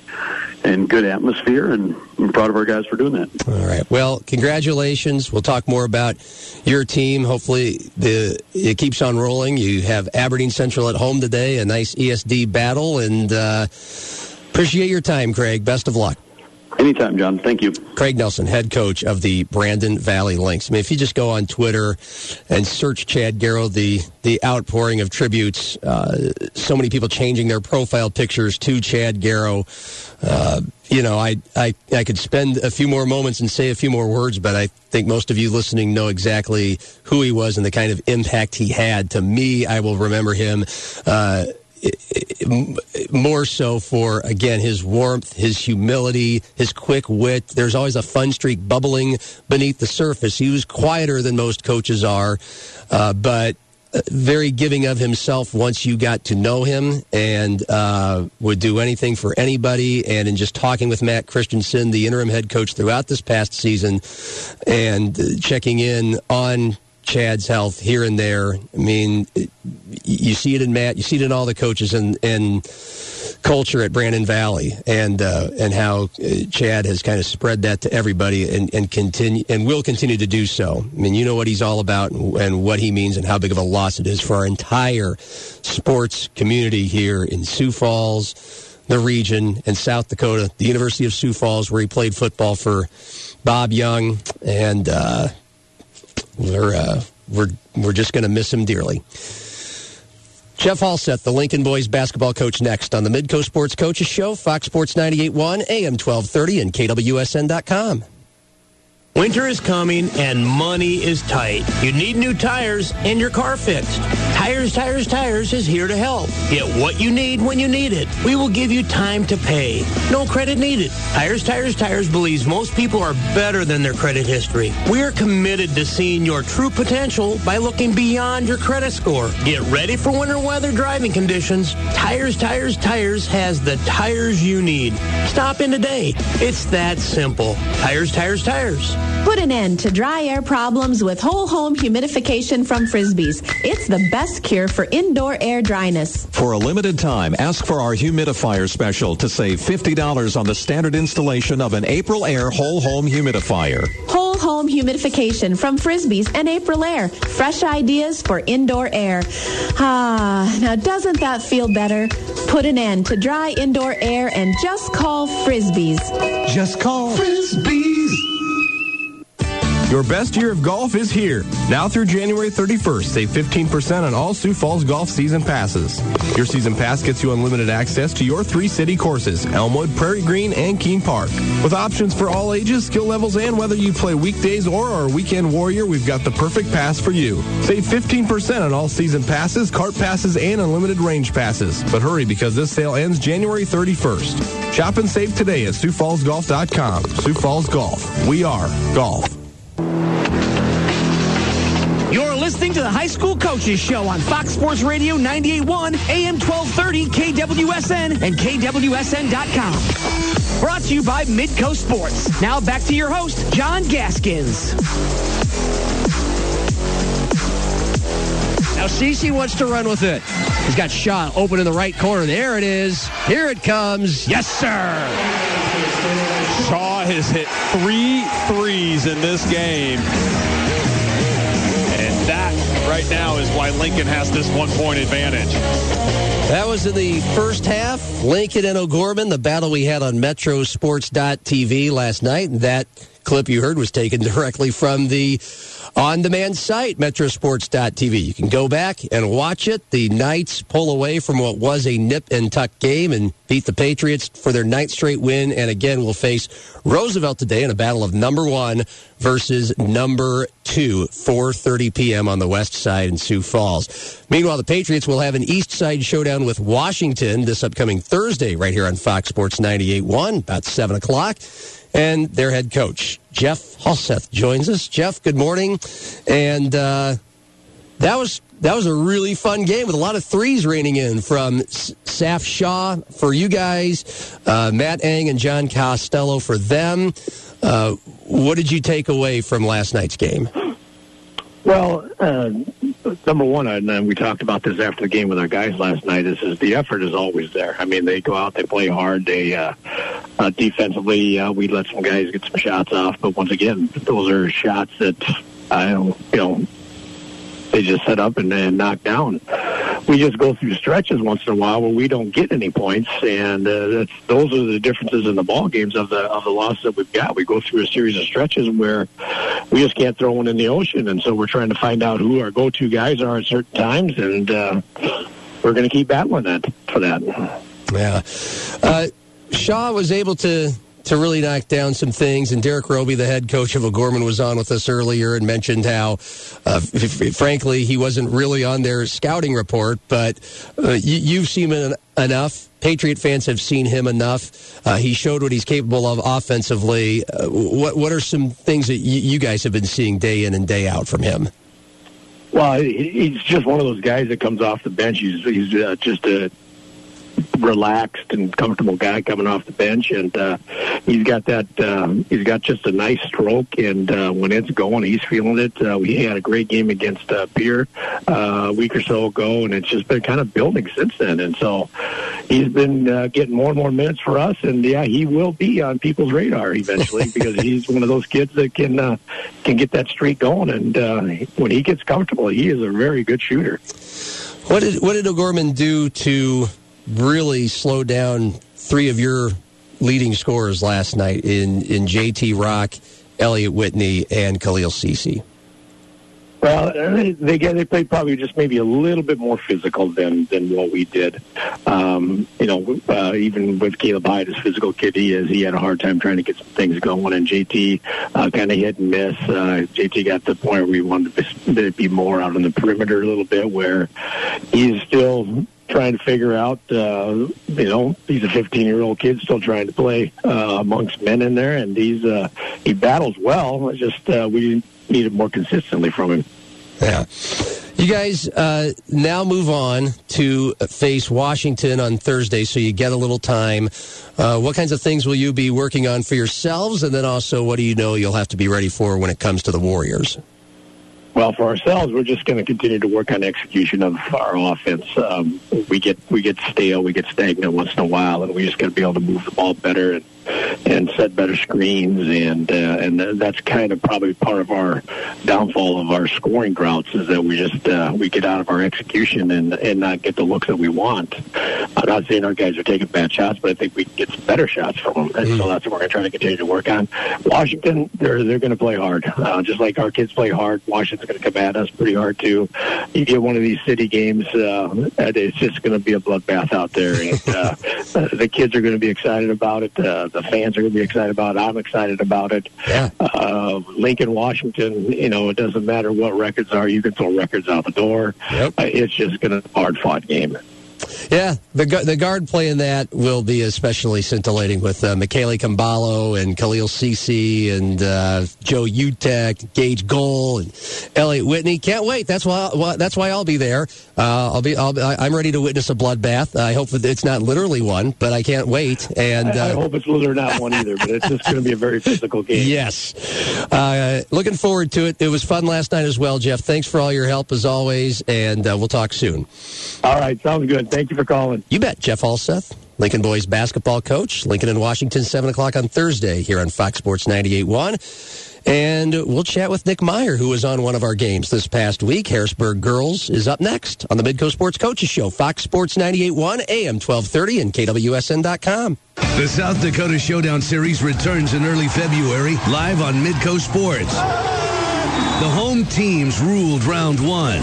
and good atmosphere. And I'm proud of our guys for doing that. All right. Well, congratulations. We'll talk more about your team. Hopefully, the it keeps on rolling. You have Aberdeen Central at home today, a nice ESD battle, and uh, appreciate your time, Craig. Best of luck. Anytime, John. Thank you. Craig Nelson, head coach of the Brandon Valley Lynx. I mean, if you just go on Twitter and search Chad Garrow, the the outpouring of tributes, uh, so many people changing their profile pictures to Chad Garrow. Uh, you know, I, I I could spend a few more moments and say a few more words, but I think most of you listening know exactly who he was and the kind of impact he had. To me, I will remember him. Uh, more so for again his warmth, his humility, his quick wit. There's always a fun streak bubbling beneath the surface. He was quieter than most coaches are, uh, but very giving of himself once you got to know him and uh, would do anything for anybody. And in just talking with Matt Christensen, the interim head coach throughout this past season, and checking in on Chad's health here and there. I mean, you see it in Matt, you see it in all the coaches and and culture at Brandon Valley, and uh, and how uh, Chad has kind of spread that to everybody, and and continue and will continue to do so. I mean, you know what he's all about and, and what he means, and how big of a loss it is for our entire sports community here in Sioux Falls, the region, and South Dakota, the University of Sioux Falls, where he played football for Bob Young, and. Uh, we're uh, we're we're just going to miss him dearly. Jeff Halseth, the Lincoln Boys basketball coach, next on the Midco Sports Coaches Show, Fox Sports 98.1, AM 1230, and KWSN.com. Winter is coming and money is tight. You need new tires and your car fixed. Tires, Tires, Tires is here to help. Get what you need when you need it. We will give you time to pay. No credit needed. Tires, Tires, Tires believes most people are better than their credit history. We are committed to seeing your true potential by looking beyond your credit score. Get ready for winter weather driving conditions. Tires, Tires, Tires has the tires you need. Stop in today. It's that simple. Tires, Tires, Tires. Put an end to dry air problems with whole home humidification from Frisbees. It's the best cure for indoor air dryness. For a limited time, ask for our humidifier special to save $50 on the standard installation of an Aprilaire whole home humidifier. Whole home humidification from Frisbees and Aprilaire. Fresh ideas for indoor air. Ah, now doesn't that feel better? Put an end to dry indoor air and just call Frisbees. Just call Frisbees. Your best year of golf is here. Now through January 31st, save 15% on all Sioux Falls golf season passes. Your season pass gets you unlimited access to your three city courses, Elmwood, Prairie Green, and Keene Park. With options for all ages, skill levels, and whether you play weekdays or are a weekend warrior, we've got the perfect pass for you. Save 15% on all season passes, cart passes, and unlimited range passes. But hurry because this sale ends January 31st. Shop and save today at SiouxFallsGolf.com. Sioux Falls Golf. We are golf. You're listening to the High School Coaches Show on Fox Sports Radio 98.1, AM 1230, KWSN, and KWSN.com. Brought to you by Midco Sports. Now back to your host, John Gaskins. Now Cece wants to run with it. He's got shot open in the right corner. There it is. Here it comes. Yes, sir. Has hit three threes in this game. And that right now is why Lincoln has this one point advantage. That was in the first half. Lincoln and O'Gorman, the battle we had on Metrosports.tv last night. And that clip you heard was taken [laughs] directly from the on-demand site, Metrosports.tv. You can go back and watch it. The Knights pull away from what was a nip and tuck game and beat the Patriots for their ninth straight win. And again, will face Roosevelt today in a battle of number one versus number two, 4.30 p.m. on the west side in Sioux Falls. Meanwhile, the Patriots will have an east side showdown with Washington this upcoming Thursday right here on Fox Sports 98.1, about 7 o'clock and their head coach, Jeff Halseth, joins us. Jeff, good morning. And uh, that was that was a really fun game with a lot of threes raining in from Saf Shaw for you guys, uh, Matt Eng and John Costello for them. Uh, what did you take away from last night's game? Well, uh, number one, and we talked about this after the game with our guys last night. Is, is the effort is always there. I mean, they go out, they play hard. They uh, uh, defensively, uh, we let some guys get some shots off, but once again, those are shots that I don't, you know, they just set up and, and knock down. we just go through stretches once in a while where we don't get any points, and uh, that's those are the differences in the ball games of the of the losses that we've got. We go through a series of stretches where we just can't throw one in the ocean, and so we're trying to find out who our go-to guys are at certain times, and uh, we're going to keep battling that for that. Yeah. Uh, Shaw was able to to really knock down some things. And Derek Roby, the head coach of O'Gorman, was on with us earlier and mentioned how, uh, f- frankly, he wasn't really on their scouting report, but uh, you, you've seen him enough. Patriot fans have seen him enough. Uh, he showed what he's capable of offensively. Uh, what what are some things that you, you guys have been seeing day in and day out from him? Well, he's just one of those guys that comes off the bench. He's he's uh, just a relaxed and comfortable guy coming off the bench, and uh, he's got that. Uh, he's got just a nice stroke, and uh, when it's going, he's feeling it. Uh, we had a great game against uh, Pierre uh, a week or so ago, and it's just been kind of building since then. And so he's been uh, getting more and more minutes for us, and yeah, he will be on people's radar eventually [laughs] because he's one of those kids that can uh, can get that streak going. And uh, when he gets comfortable, he is a very good shooter. What did what did O'Gorman do to really slowed down three of your leading scorers last night in, in JT Rock, Elliot Whitney, and Khalil Cece? Well, they they they played probably just maybe a little bit more physical than than what we did. Um, you know, uh, even with Caleb Hyde, as physical kid he is, he had a hard time trying to get some things going. And JT uh, kind of hit and miss. Uh, JT got to the point where we wanted to be more out on the perimeter a little bit, where he's still trying to figure out, uh, you know, he's a 15 year old kid still trying to play uh, amongst men in there, and he's uh, he battles well. It's just uh, we need it more consistently from him. Yeah. You guys uh, now move on to face Washington on Thursday, so you get a little time. Uh, what kinds of things will you be working on for yourselves, and then also what do you know you'll have to be ready for when it comes to the Warriors? Well, for ourselves, we're just going to continue to work on execution of our offense. Um, we get we get stale, we get stagnant once in a while, and we just got to be able to move the ball better and and set better screens, and uh, and that's kind of probably part of our downfall of our scoring droughts is that we just uh, we get out of our execution and and not get the looks that we want. I'm not saying our guys are taking bad shots, but I think we can get some better shots from them, and so that's what we're going to try to continue to work on. Washington, they're they're going to play hard, uh, just like our kids play hard. Washington's going to come at us pretty hard too. You get one of these city games, uh, it's just going to be a bloodbath out there, and uh, [laughs] the kids are going to be excited about it. Uh, the fans are going to be excited about it. I'm excited about it. Yeah. Uh, Lincoln, Washington, you know, it doesn't matter what records are. You can throw records out the door. Yep. Uh, it's just going to be a hard fought game. Yeah, the the guard play in that will be especially scintillating with uh, Michele Kambalo and Khalil Cece and uh, Joe Utecht, Gage Goal, and Elliot Whitney. Can't wait. That's why well, that's why I'll be there. Uh, I'll be I'll, I'm ready to witness a bloodbath. I hope that it's not literally one, but I can't wait. And I, I uh, hope it's literally not one either, but it's just going to be a very physical game. [laughs] Yes. Uh, looking forward to it. It was fun last night as well, Jeff. Thanks for all your help as always, and uh, we'll talk soon. All right, sounds good. Thank you for calling. You bet. Jeff Halseth, Lincoln Boys basketball coach. Lincoln in Washington, 7 o'clock on Thursday here on Fox Sports 98.1. And we'll chat with Nick Meyer, who was on one of our games this past week. Harrisburg Girls is up next on the Midco Sports Coaches Show, Fox Sports 98.1, AM 1230, and KWSN.com. The South Dakota Showdown Series returns in early February, live on Midco Sports. The home teams ruled round one.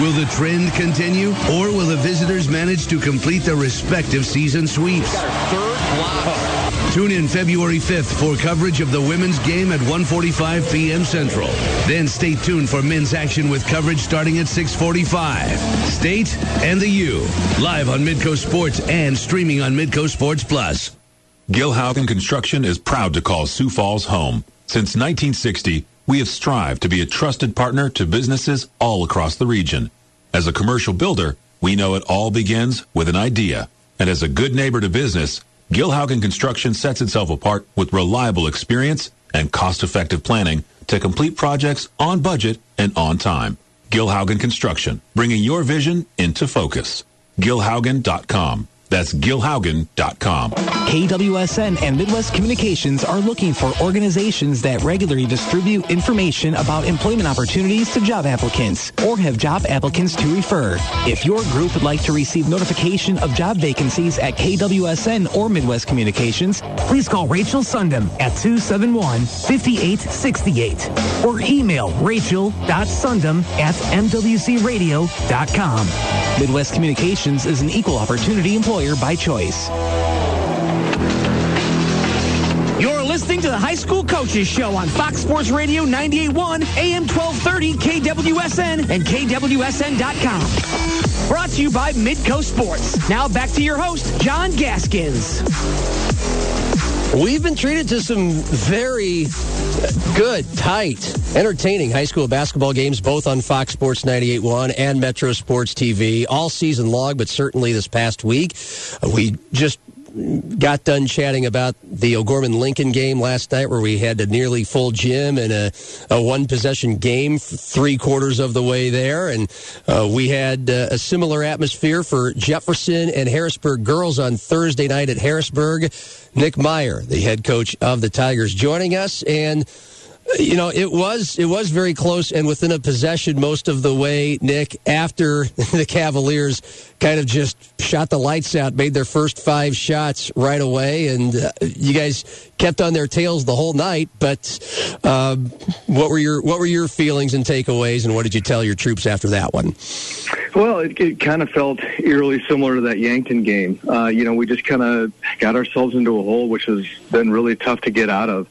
Will the trend continue, or will the visitors manage to complete their respective season sweeps? Tune in February 5th for coverage of the women's game at 1:45 p.m. Central. Then stay tuned for men's action with coverage starting at 6:45. State and the U live on Midco Sports and streaming on Midco Sports Plus. Gil Haugen Construction is proud to call Sioux Falls home. Since 1960, we have strived to be a trusted partner to businesses all across the region. As a commercial builder, we know it all begins with an idea. And as a good neighbor to business, Gilhaugen Construction sets itself apart with reliable experience and cost-effective planning to complete projects on budget and on time. Gilhaugen Construction, bringing your vision into focus. Gilhaugen.com. That's gilhaugen.com. KWSN and Midwest Communications are looking for organizations that regularly distribute information about employment opportunities to job applicants or have job applicants to refer. If your group would like to receive notification of job vacancies at KWSN or Midwest Communications, please call Rachel Sundem at 271-5868 or email rachel.sundem at mwcradio.com. Midwest Communications is an equal opportunity employer by choice. You're listening to the High School Coaches Show on Fox Sports Radio 98.1, AM 1230, KWSN, and KWSN.com. Brought to you by Midco Sports. Now back to your host, John Gaskins. We've been treated to some very good, tight, entertaining high school basketball games, both on Fox Sports 98.1 and Metro Sports TV, all season long, but certainly this past week. We just got done chatting about the O'Gorman Lincoln game last night where we had a nearly full gym and a, a one possession game three quarters of the way there. And uh, we had uh, a similar atmosphere for Jefferson and Harrisburg girls on Thursday night at Harrisburg. Nick Meyer, the head coach of the Tigers, joining us. And you know, it was it was very close and within a possession most of the way. Nick, after [laughs] the Cavaliers kind of just shot the lights out, made their first five shots right away, and uh, you guys kept on their tails the whole night. But um, what were your what were your feelings and takeaways, and what did you tell your troops after that one? Well, it, it kind of felt eerily similar to that Yankton game. Uh, you know, we just kind of got ourselves into a hole, which has been really tough to get out of.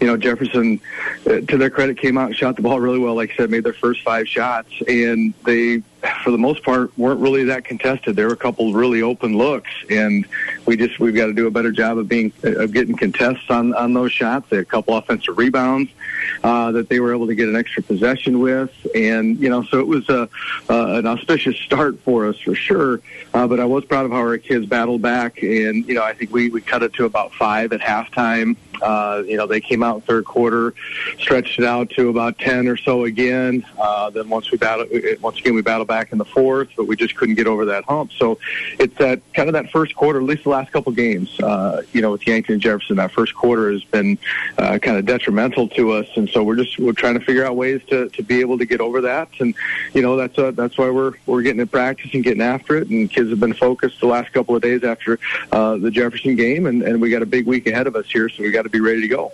You know, Jefferson, Uh, to their credit, came out and shot the ball really well. Like I said, made their first five shots, and they for the most part, weren't really that contested. There were a couple really open looks, and we just we've got to do a better job of being of getting contests on on those shots. They had a couple offensive rebounds uh, that they were able to get an extra possession with, and you know, so it was a uh, an auspicious start for us for sure. Uh, but I was proud of how our kids battled back, and you know, I think we we cut it to about five at halftime. Uh, you know, they came out in third quarter, stretched it out to about 10 or so again. Uh, then once we battle, once again, we battled back in the fourth, but we just couldn't get over that hump. So it's that kind of that first quarter, at least the last couple games, uh, you know, with Yankton and Jefferson, that first quarter has been uh, kind of detrimental to us. And so we're just, we're trying to figure out ways to, to be able to get over that. And, you know, that's, uh, that's why we're, we're getting in practice and getting after it. And kids have been focused the last couple of days after uh, the Jefferson game. And, and we got a big week ahead of us here. So we got to be ready to go.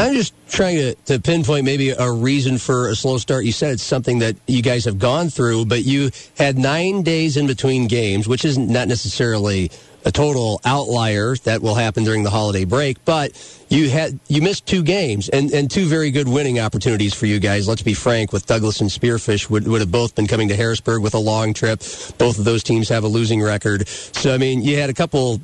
I'm just trying to, to pinpoint maybe a reason for a slow start. You said it's something that you guys have gone through, but you had nine days in between games, which is not necessarily a total outlier that will happen during the holiday break, but you had you missed two games and, and two very good winning opportunities for you guys. Let's be frank, with Douglas and Spearfish would, would have both been coming to Harrisburg with a long trip. Both of those teams have a losing record. So I mean, you had a couple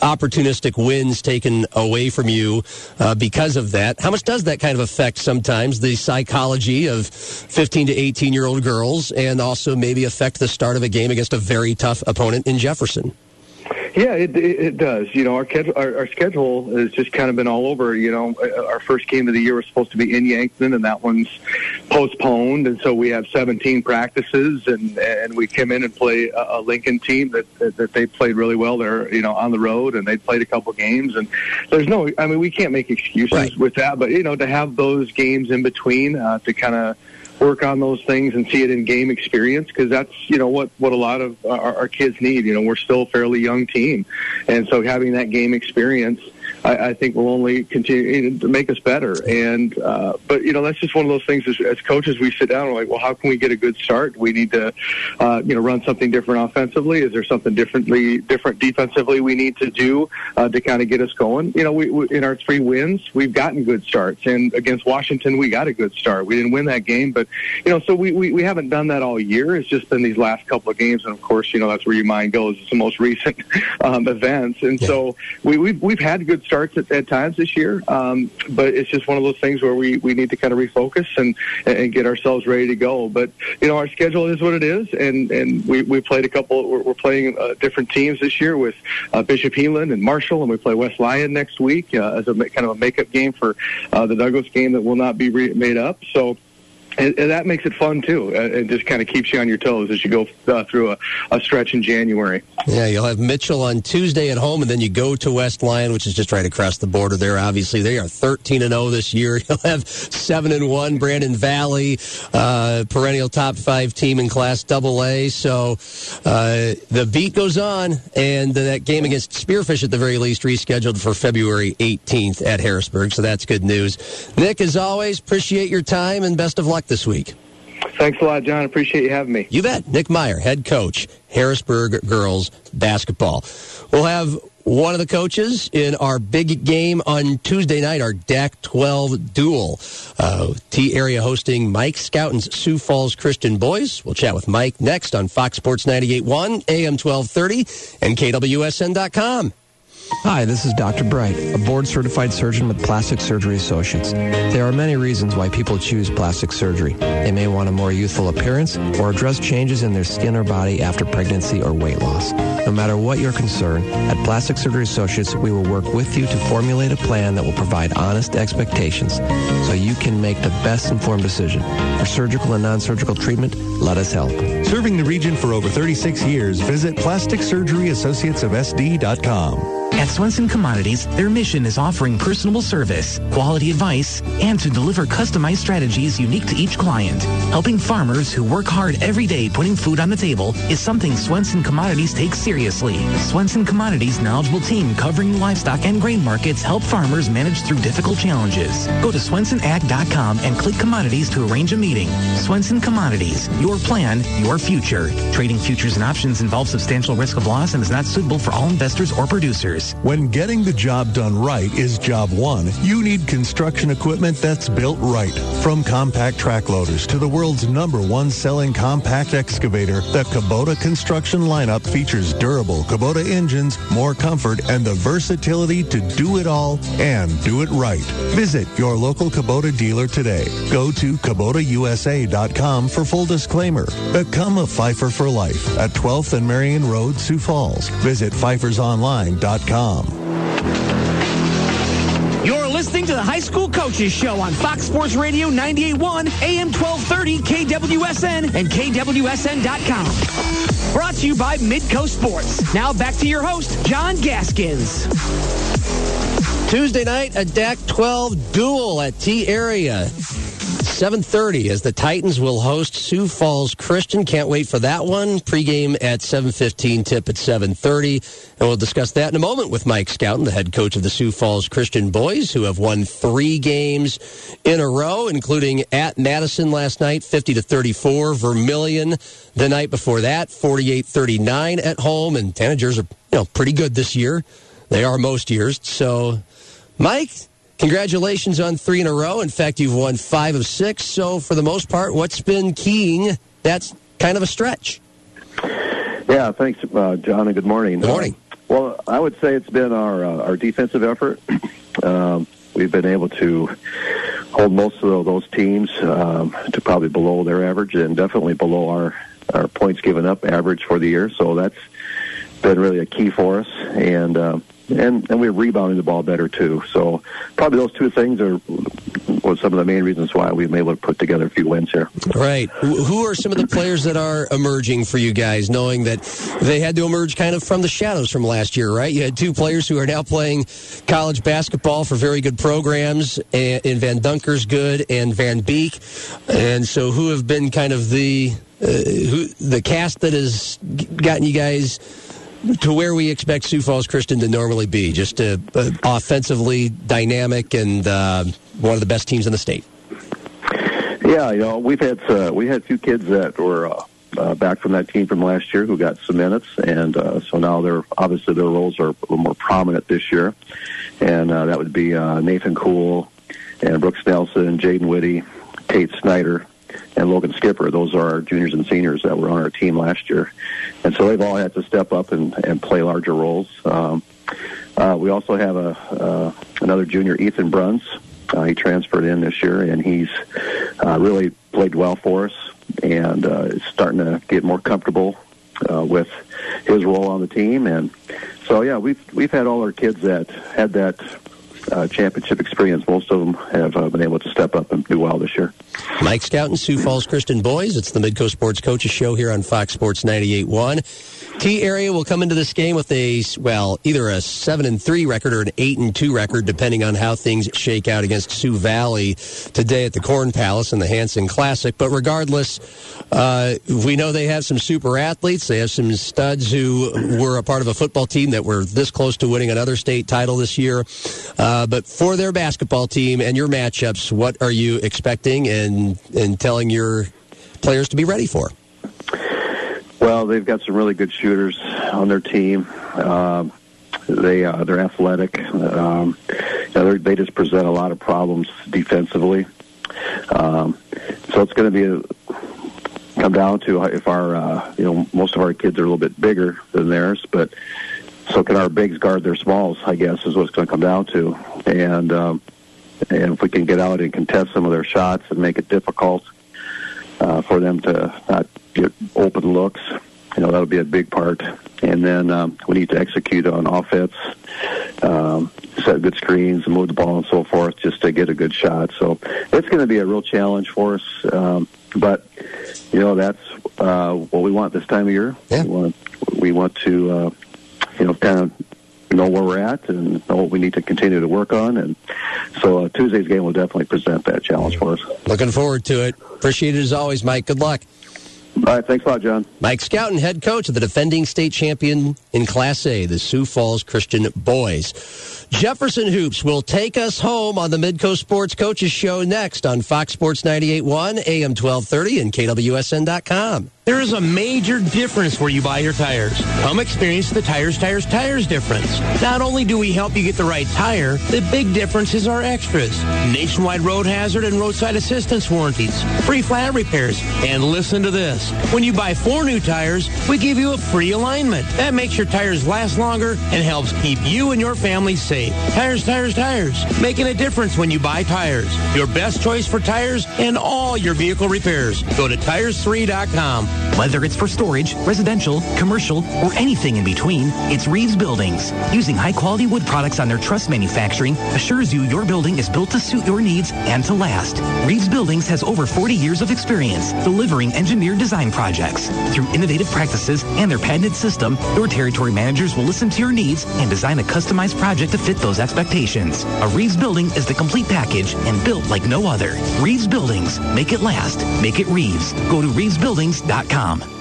opportunistic wins taken away from you uh, because of that. How much does that kind of affect sometimes the psychology of 15 to 18 year old girls and also maybe affect the start of a game against a very tough opponent in Jefferson? Yeah, it, it, it does. You know, our, our our schedule has just kind of been all over. You know, uh, our first game of the year was supposed to be in Yankton, and that one's postponed, and so we have 17 practices, and and we came in and play a, a Lincoln team that, that that they played really well. They're you know on the road, and they played a couple games, and there's no. I mean, we can't make excuses right. with that, but you know, to have those games in between uh, to kind of work on those things and see it in game experience because that's you know what what a lot of our, our kids need. You know, we're still a fairly young team, and so having that game experience I, I think will only continue to make us better. And uh, but you know that's just one of those things. As, as coaches, we sit down and we're like, well, how can we get a good start? We need to uh, you know run something different offensively. Is there something differently different defensively we need to do uh, to kind of get us going? You know, we, we in our three wins, we've gotten good starts, and against Washington, we got a good start. We didn't win that game, but you know, so we, we, we haven't done that all year. It's just been these last couple of games, and of course, you know, that's where your mind goes. It's the most recent [laughs] um, events, and yeah. so we, we've we've had good starts starts at, at times this year. Um, but it's just one of those things where we, we need to kind of refocus and, and get ourselves ready to go. But, you know, our schedule is what it is. And, and we, we played a couple, we're, we're playing uh, different teams this year with uh, Bishop Heelan and Marshall, and we play West Lyon next week uh, as a kind of a makeup game for uh, the Douglas game that will not be re- made up. So, and, and that makes it fun too. Uh, it just kind of keeps you on your toes as you go uh, through a, a stretch in January. Yeah, you'll have Mitchell on Tuesday at home, and then you go to West Lyon, which is just right across the border there. Obviously, they are 13 and 0 this year. [laughs] You'll have 7 and 1. Brandon Valley, uh, perennial top five team in Class Double A. So uh, the beat goes on, and that game against Spearfish, at the very least, rescheduled for February 18th at Harrisburg. So that's good news. Nick, as always, appreciate your time and best of luck this week. Thanks a lot, John. Appreciate you having me. You bet. Nick Meyer, head coach, Harrisburg girls basketball. We'll have one of the coaches in our big game on Tuesday night, our DAC 12 duel. Uh, Tea Area hosting Mike Scouten's Sioux Falls Christian Boys. We'll chat with Mike next on Fox Sports 98.1, AM 1230, and KWSN.com. Hi, this is Dr. Bright, a board certified surgeon with Plastic Surgery Associates. There are many reasons why people choose plastic surgery. They may want a more youthful appearance or address changes in their skin or body after pregnancy or weight loss. No matter what your concern, at Plastic Surgery Associates, we will work with you to formulate a plan that will provide honest expectations so you can make the best informed decision. For surgical and non-surgical treatment, let us help. Serving the region for over 36 years, visit plasticsurgeryassociatesofsd.com. At Swenson Commodities, their mission is offering personable service, quality advice, and to deliver customized strategies unique to each client. Helping farmers who work hard every day putting food on the table is something Swenson Commodities takes seriously. Swenson Commodities' knowledgeable team covering livestock and grain markets help farmers manage through difficult challenges. Go to swensonag.com and click commodities to arrange a meeting. Swenson Commodities, your plan, your future. Trading futures and options involves substantial risk of loss and is not suitable for all investors or producers. When getting the job done right is job one, you need construction equipment that's built right. From compact track loaders to the world's number one selling compact excavator, the Kubota construction lineup features durable Kubota engines, more comfort, and the versatility to do it all and do it right. Visit your local Kubota dealer today. Go to KubotaUSA.com for full disclaimer. Become a Pfeiffer for life at 12th and Marion Road, Sioux Falls. Visit pfeiffersonline.com. You're listening to the High School Coaches Show on Fox Sports Radio 98.1, AM 1230, KWSN, and KWSN.com. Brought to you by Midco Sports. Now back to your host, John Gaskins. Tuesday night, a DAC 12 duel at Tea Area. 7.30 as the Titans will host Sioux Falls Christian. Can't wait for that one. Pregame at 7.15, tip at 7.30. And we'll discuss that in a moment with Mike Scouten, the head coach of the Sioux Falls Christian boys, who have won three games in a row, including at Madison last night, 50 to 34. Vermillion the night before that, 48-39 at home. And Tanagers are, you know, pretty good this year. They are most years. So, Mike, Congratulations on three in a row. In fact, you've won five of six. So, for the most part, what's been keying? That's kind of a stretch. Yeah, thanks, uh, John, and good morning. Good morning. Uh, well, I would say it's been our uh, our defensive effort. [clears throat] um, we've been able to hold most of those teams um, to probably below their average and definitely below our our points given up average for the year. So that's been really a key for us, and uh, and and we're rebounding the ball better too. So probably those two things are was some of the main reasons why we've been able to put together a few wins here. Right. Who are some of the players that are emerging for you guys, knowing that they had to emerge kind of from the shadows from last year, right? You had two players who are now playing college basketball for very good programs, in Van Dunker's good, and Van Beek, and so who have been kind of the uh, who the cast that has gotten you guys to where we expect Sioux Falls Christian to normally be, just uh, uh, offensively dynamic and uh, one of the best teams in the state. Yeah, you know, we've had uh, we had a few kids that were uh, uh, back from that team from last year who got some minutes, and uh, so now they're obviously their roles are a little more prominent this year, and uh, that would be uh, Nathan Cool and Brooks Nelson, Jaden Whitty, Tate Snyder, and Logan Skipper. Those are our juniors and seniors that were on our team last year, and so they've all had to step up and, and play larger roles. Um, uh, we also have a uh, another junior, Ethan Bruns. Uh, he transferred in this year, and he's uh, really played well for us, and uh, is starting to get more comfortable uh, with his role on the team. And so, yeah, we've we've had all our kids that had that uh, championship experience. Most of them have uh, been able to step up and do well this year. Mike Scouten, Sioux Falls Christian Boys. It's the Midco Sports Coaches Show here on Fox Sports 98.1. Tea Area will come into this game with a well, either a seven and three record or an eight and two record, depending on how things shake out against Sioux Valley today at the Corn Palace in the Hanson Classic. But regardless, uh, we know they have some super athletes. They have some studs who were a part of a football team that were this close to winning another state title this year. Uh, but for their basketball team and your matchups, what are you expecting and and telling your players to be ready for? Well, they've got some really good shooters on their team. Uh, they uh, they're athletic. Um, you know, they just present a lot of problems defensively. Um, so it's going to be a, come down to if our uh, you know most of our kids are a little bit bigger than theirs, but so can our bigs guard their smalls? I guess is what it's going to come down to. And um, and if we can get out and contest some of their shots and make it difficult uh, for them to not get open looks, you know that'll be a big part. And then um, we need to execute on offense, um, set good screens, move the ball, and so forth, just to get a good shot. So it's going to be a real challenge for us. Um, but you know that's uh, what we want this time of year. Yeah. We want we want to uh, you know kind of know where we're at and know what we need to continue to work on. And so uh, Tuesday's game will definitely present that challenge for us. Looking forward to it. Appreciate it as always, Mike. Good luck. All right, thanks a lot, John. Mike Scouten, head coach of the defending state champion in Class A, the Sioux Falls Christian Boys. Jefferson Hoops will take us home on the Midco Sports Coaches Show next on Fox Sports 98.1, AM 1230, and KWSN.com. There is a major difference where you buy your tires. Come experience the Tires, Tires, Tires difference. Not only do we help you get the right tire, the big difference is our extras. Nationwide road hazard and roadside assistance warranties, free flat repairs, and listen to this. When you buy four new tires, we give you a free alignment. That makes your tires last longer and helps keep you and your family safe. Tires, Tires, Tires. Making a difference when you buy tires. Your best choice for tires and all your vehicle repairs. Go to tires3.com. Whether it's for storage, residential, commercial, or anything in between, it's Reeves Buildings. Using high-quality wood products on their truss manufacturing assures you your building is built to suit your needs and to last. Reeves Buildings has over 40 years of experience delivering engineered design projects. Through innovative practices and their patented system, your territory managers will listen to your needs and design a customized project to fit those expectations. A Reeves Building is the complete package and built like no other. Reeves Buildings. Make it last. Make it Reeves. Go to reevesbuildings.com.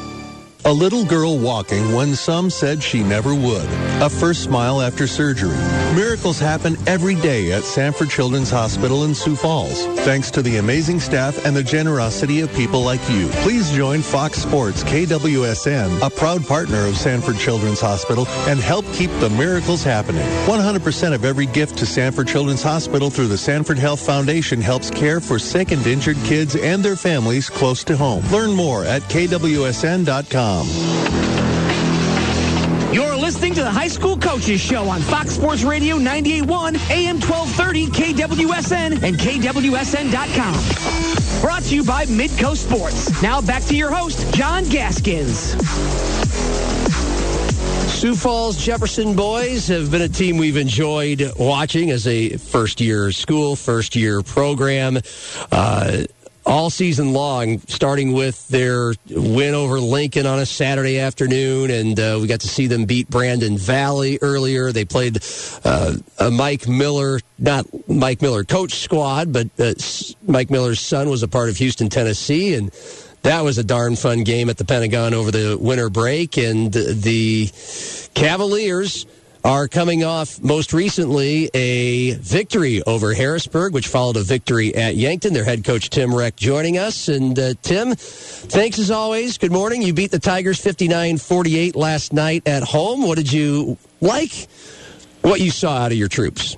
A little girl walking when some said she never would. A first smile after surgery. Miracles happen every day at Sanford Children's Hospital in Sioux Falls. Thanks to the amazing staff and the generosity of people like you. Please join Fox Sports KWSN, a proud partner of Sanford Children's Hospital, and help keep the miracles happening. 100% of every gift to Sanford Children's Hospital through the Sanford Health Foundation helps care for sick and injured kids and their families close to home. Learn more at kwsn.com. You're listening to the High School Coaches Show on Fox Sports Radio 98.1, AM 1230, KWSN, and KWSN.com. Brought to you by Midco Sports. Now back to your host, John Gaskins. Sioux Falls Jefferson boys have been a team we've enjoyed watching as a first year school, first year program. Uh, all season long, starting with their win over Lincoln on a Saturday afternoon, and uh, we got to see them beat Brandon Valley earlier. They played uh, a Mike Miller, not Mike Miller coach squad, but uh, Mike Miller's son was a part of Houston, Tennessee, and that was a darn fun game at the Pentagon over the winter break, and the Cavaliers are coming off most recently a victory over Harrisburg, which followed a victory at Yankton. Their head coach Tim Reck joining us. And uh, Tim, thanks as always. Good morning. You beat the Tigers 59 48 last night at home. What did you like? What you saw out of your troops?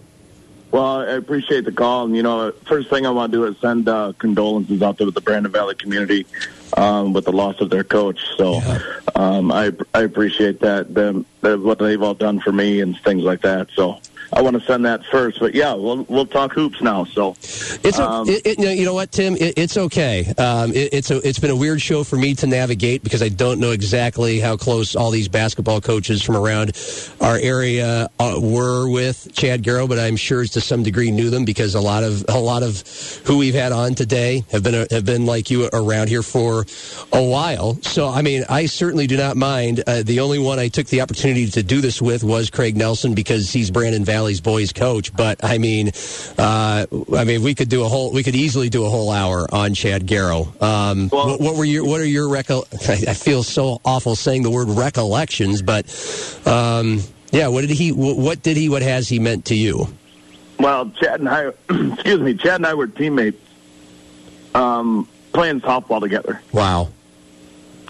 Well, I appreciate the call. And, you know, first thing I want to do is send uh, condolences out to the Brandon Valley community um, with the loss of their coach. So yeah. um, I I appreciate that them that what they've all done for me and things like that. So I want to send that first. But yeah, we'll we'll talk hoops now. So It's a, it, it, you, know, what, Tim? It, it's okay. Um, it, it's a, it's been a weird show for me to navigate because I don't know exactly how close all these basketball coaches from around our area uh, were with Chad Garrow, but I'm sure to some degree knew them because a lot of a lot of who we've had on today have been have been like you around here for a while. So I mean, I certainly do not mind. Uh, the only one I took the opportunity to do this with was Craig Nelson because he's Brandon Valley's boys coach. But I mean, uh, I mean, we could do a whole, we could easily do a whole hour on Chad Garrow. Um, what, what, were your, what are your recol? [laughs] I, I, feel so awful saying the word recollections, but um, yeah, what did he, what did he, what has he meant to you? Well, Chad and I, [clears throat] excuse me, Chad and I were teammates, um, playing softball together. Wow.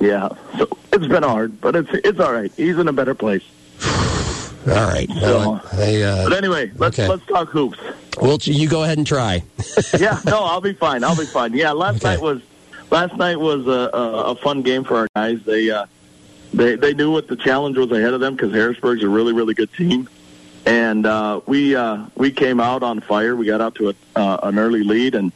Yeah, so it's been hard, but it's it's all right. He's in a better place. All right. So, I, uh, but anyway, let's okay. let's talk hoops. Well, you go ahead and try. [laughs] yeah, no, I'll be fine. I'll be fine. Yeah, last okay. night was last night was a, a, a fun game for our guys. They uh, they they knew what the challenge was ahead of them because Harrisburg's a really really good team, and uh, we uh, we came out on fire. We got out to a, uh, an early lead, and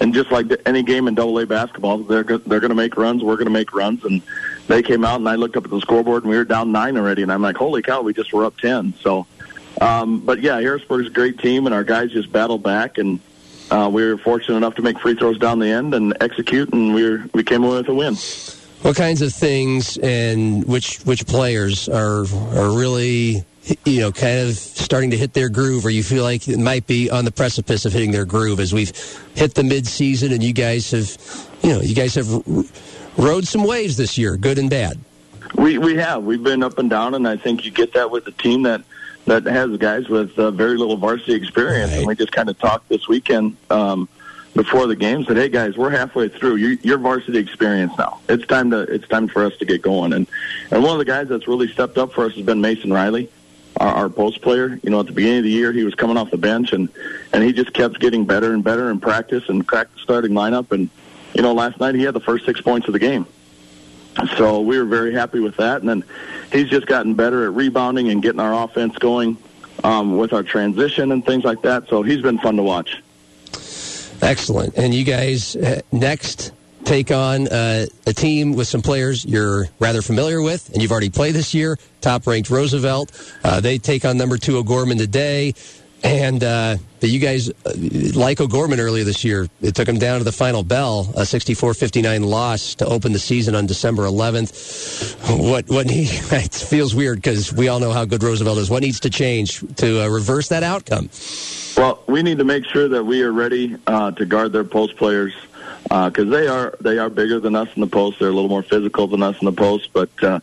and just like any game in Double A basketball, they're they're going to make runs. We're going to make runs, and they came out and I looked up at the scoreboard and we were down nine already, and I'm like, holy cow, we just were up ten. So, um, but yeah, Harrisburg's a great team, and our guys just battled back, and uh, we were fortunate enough to make free throws down the end and execute, and we were, we came away with a win. What kinds of things and which which players are are really you know kind of starting to hit their groove, or you feel like it might be on the precipice of hitting their groove as we've hit the midseason, and you guys have you know you guys have rode some waves this year, good and bad. We we have. We've been up and down, and I think you get that with a team that that has guys with uh, very little varsity experience. Right. And we just kind of talked this weekend um, before the game. Said, "Hey guys, we're halfway through. You're, you're varsity experience now. It's time to it's time for us to get going." And and one of the guys that's really stepped up for us has been Mason Riley. Our, our post player, you know, at the beginning of the year, he was coming off the bench, and and he just kept getting better and better in practice and cracked the starting lineup. And you know, last night he had the first six points of the game. So we were very happy with that. And then he's just gotten better at rebounding and getting our offense going um, with our transition and things like that. So he's been fun to watch. Excellent. And you guys uh, next take on uh, a team with some players you're rather familiar with, and you've already played this year. Top ranked Roosevelt. Uh, they take on number two O'Gorman today. And uh, you guys, uh, like O'Gorman earlier this year, it took him down to the final bell, a 64-59 loss to open the season on December 11th. What what need, [laughs] it feels weird because we all know how good Roosevelt is. What needs to change to uh, reverse that outcome? Well, we need to make sure that we are ready uh, to guard their post players because uh, they are they are bigger than us in the post. They're a little more physical than us in the post, but uh,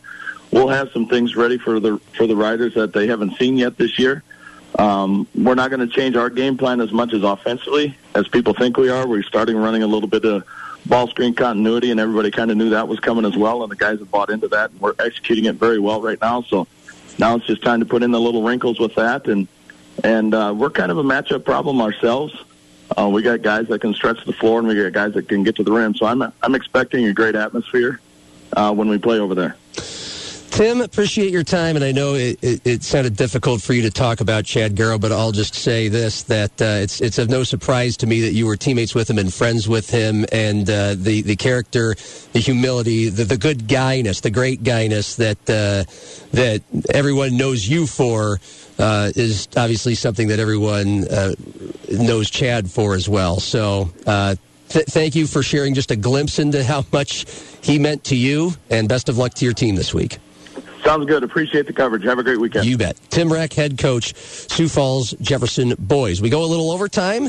we'll have some things ready for the for the riders that they haven't seen yet this year. Um, we're not going to change our game plan as much as offensively as people think we are. We're starting running a little bit of ball screen continuity, and everybody kind of knew that was coming as well. And the guys have bought into that, and we're executing it very well right now. So now it's just time to put in the little wrinkles with that, and and uh, we're kind of a matchup problem ourselves. Uh, we got guys that can stretch the floor, and we got guys that can get to the rim. So I'm I'm expecting a great atmosphere uh, when we play over there. Tim, appreciate your time, and I know it, it, it, sounded difficult for you to talk about Chad Garrow, but I'll just say this: that uh, it's it's of no surprise to me that you were teammates with him and friends with him, and uh, the the character, the humility, the, the good guyness, the great guyness that uh, that everyone knows you for. Uh, is obviously something that everyone uh, knows Chad for as well. So, uh, th- thank you for sharing just a glimpse into how much he meant to you, and best of luck to your team this week. Sounds good. Appreciate the coverage. Have a great weekend. You bet. Tim Reck, head coach, Sioux Falls Jefferson Boys. We go a little overtime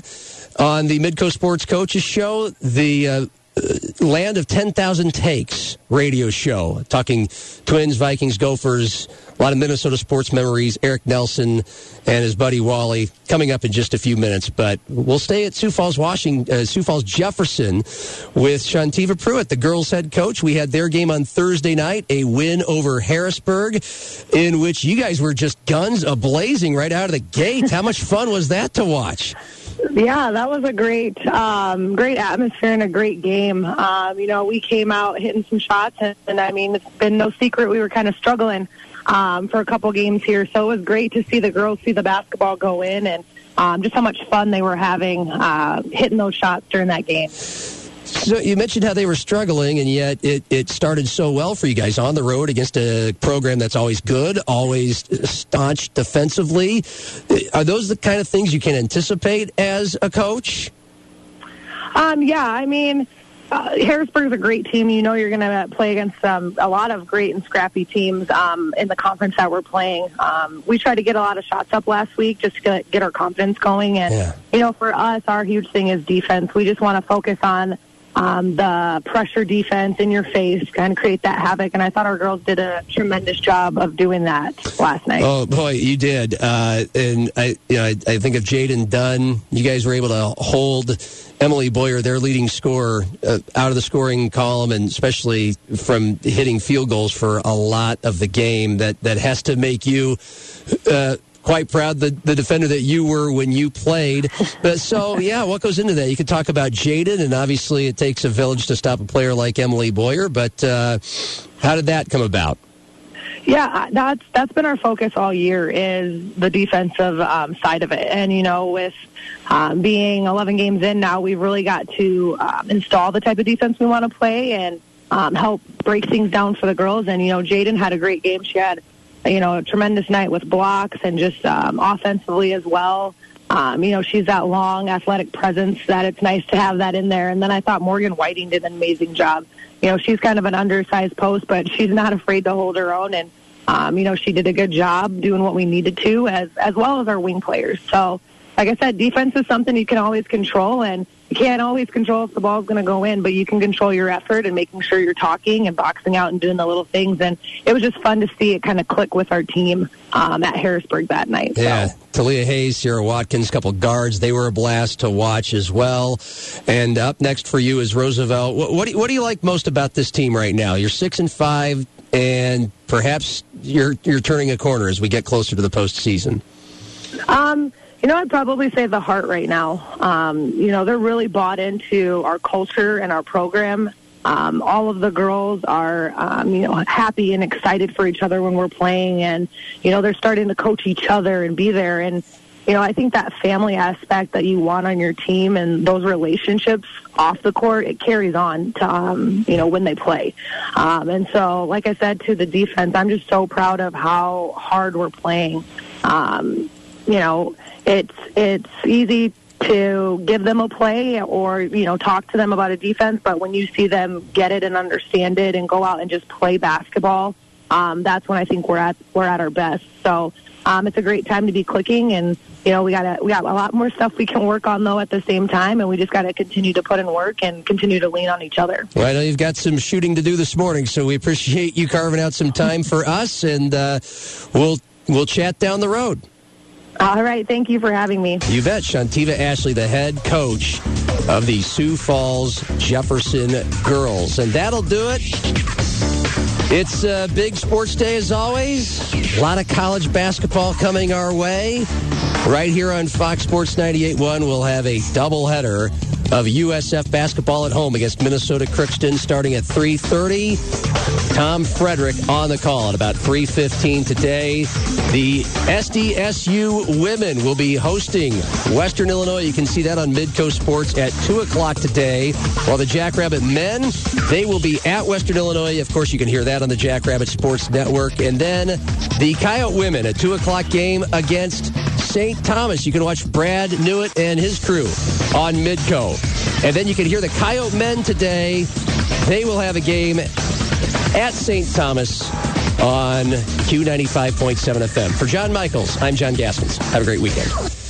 on the Midco Sports Coaches Show. The uh, Land of 10,000 Takes radio show, talking Twins, Vikings, Gophers, a lot of Minnesota sports memories. Eric Nelson and his buddy Wally coming up in just a few minutes. But we'll stay at Sioux Falls, Washington, uh, Sioux Falls, Jefferson with Shantiva Pruitt, the girls' head coach. We had their game on Thursday night, a win over Harrisburg, in which you guys were just guns a blazing right out of the gate. How much fun was that to watch? Yeah, that was a great, um, great atmosphere and a great game. Um, you know, we came out hitting some shots, and, and I mean, it's been no secret we were kind of struggling um, for a couple games here. So it was great to see the girls see the basketball go in and um, just how much fun they were having uh, hitting those shots during that game. So you mentioned how they were struggling, and yet it, it started so well for you guys on the road against a program that's always good, always staunch defensively. Are those the kind of things you can anticipate as a coach? Um, yeah, I mean, uh, Harrisburg's a great team. You know, you're going to play against um, a lot of great and scrappy teams um, in the conference that we're playing. Um, we tried to get a lot of shots up last week just to get, get our confidence going. And, yeah. you know, for us, our huge thing is defense. We just want to focus on um, the pressure defense in your face, kind of create that havoc. And I thought our girls did a tremendous job of doing that last night. Oh boy, you did. Uh, and I, you know, I, I think of Jaden Dunn. You guys were able to hold Emily Boyer, their leading scorer, uh, out of the scoring column, and especially from hitting field goals for a lot of the game. That that has to make you. Uh, quite proud the, the defender that you were when you played. But so, [laughs] yeah, what goes into that? You can talk about Jaden, and obviously it takes a village to stop a player like Emily Boyer. But uh, how did that come about? Yeah, that's that's been our focus all year is the defensive um, side of it, and you know, with um, being 11 games in now, we've really got to um, install the type of defense we want to play and um, help break things down for the girls. And you know, Jaden had a great game. She had you know, a tremendous night with blocks and just um, offensively as well. Um, you know, she's that long athletic presence that it's nice to have that in there. And then I thought Morgan Whiting did an amazing job. You know, she's kind of an undersized post, but she's not afraid to hold her own. And, um, you know, she did a good job doing what we needed to as, as well as our wing players. So, like I said, defense is something you can always control, and you can't always control if the ball's going to go in, but you can control your effort and making sure you're talking and boxing out and doing the little things. And it was just fun to see it kind of click with our team um, at Harrisburg that night. Yeah, Talia Hayes, Sierra Watkins, couple guards. They were a blast to watch as well. And up next for you is Roosevelt. What, what, do, you, what do you like most about this team right now? You're six and five, and perhaps you're you're turning a corner as we get closer to the postseason. Um, you know, I'd probably say the heart right now. Um, you know, they're really bought into our culture and our program. Um, all of the girls are, um, you know, happy and excited for each other when we're playing, and you know, they're starting to coach each other and be there. And you know, I think that family aspect that you want on your team and those relationships off the court, it carries on to, um, you know, when they play. Um, and so, like I said to the defense, I'm just so proud of how hard we're playing. Um, you know, it's it's easy to give them a play or you know talk to them about a defense, but when you see them get it and understand it and go out and just play basketball, um, that's when I think we're at we're at our best. So um, it's a great time to be clicking, and you know we got we got a lot more stuff we can work on though at the same time, and we just got to continue to put in work and continue to lean on each other. Well, I know you've got some shooting to do this morning, so we appreciate you carving out some time for us, and uh, we'll we'll chat down the road. All right. Thank you for having me. You bet. Shantiva Ashley, the head coach of the Sioux Falls Jefferson girls. And that'll do it. It's a big sports day as always. A lot of college basketball coming our way. Right here on Fox Sports 98.1, we'll have a doubleheader of USF basketball at home against Minnesota Crookston starting at 3.30. Tom Frederick on the call at about 3.15 today. The SDSU women will be hosting Western Illinois. You can see that on Midco Sports at 2 o'clock today. While the Jackrabbit men, they will be at Western Illinois. Of course, you can hear that on the Jackrabbit Sports Network. And then the Coyote women, a 2 o'clock game against St. Thomas. You can watch Brad Newitt and his crew on Midco. And then you can hear the Coyote men today. They will have a game at St. Thomas on Q95.7 FM. For John Michaels, I'm John Gaskins. Have a great weekend.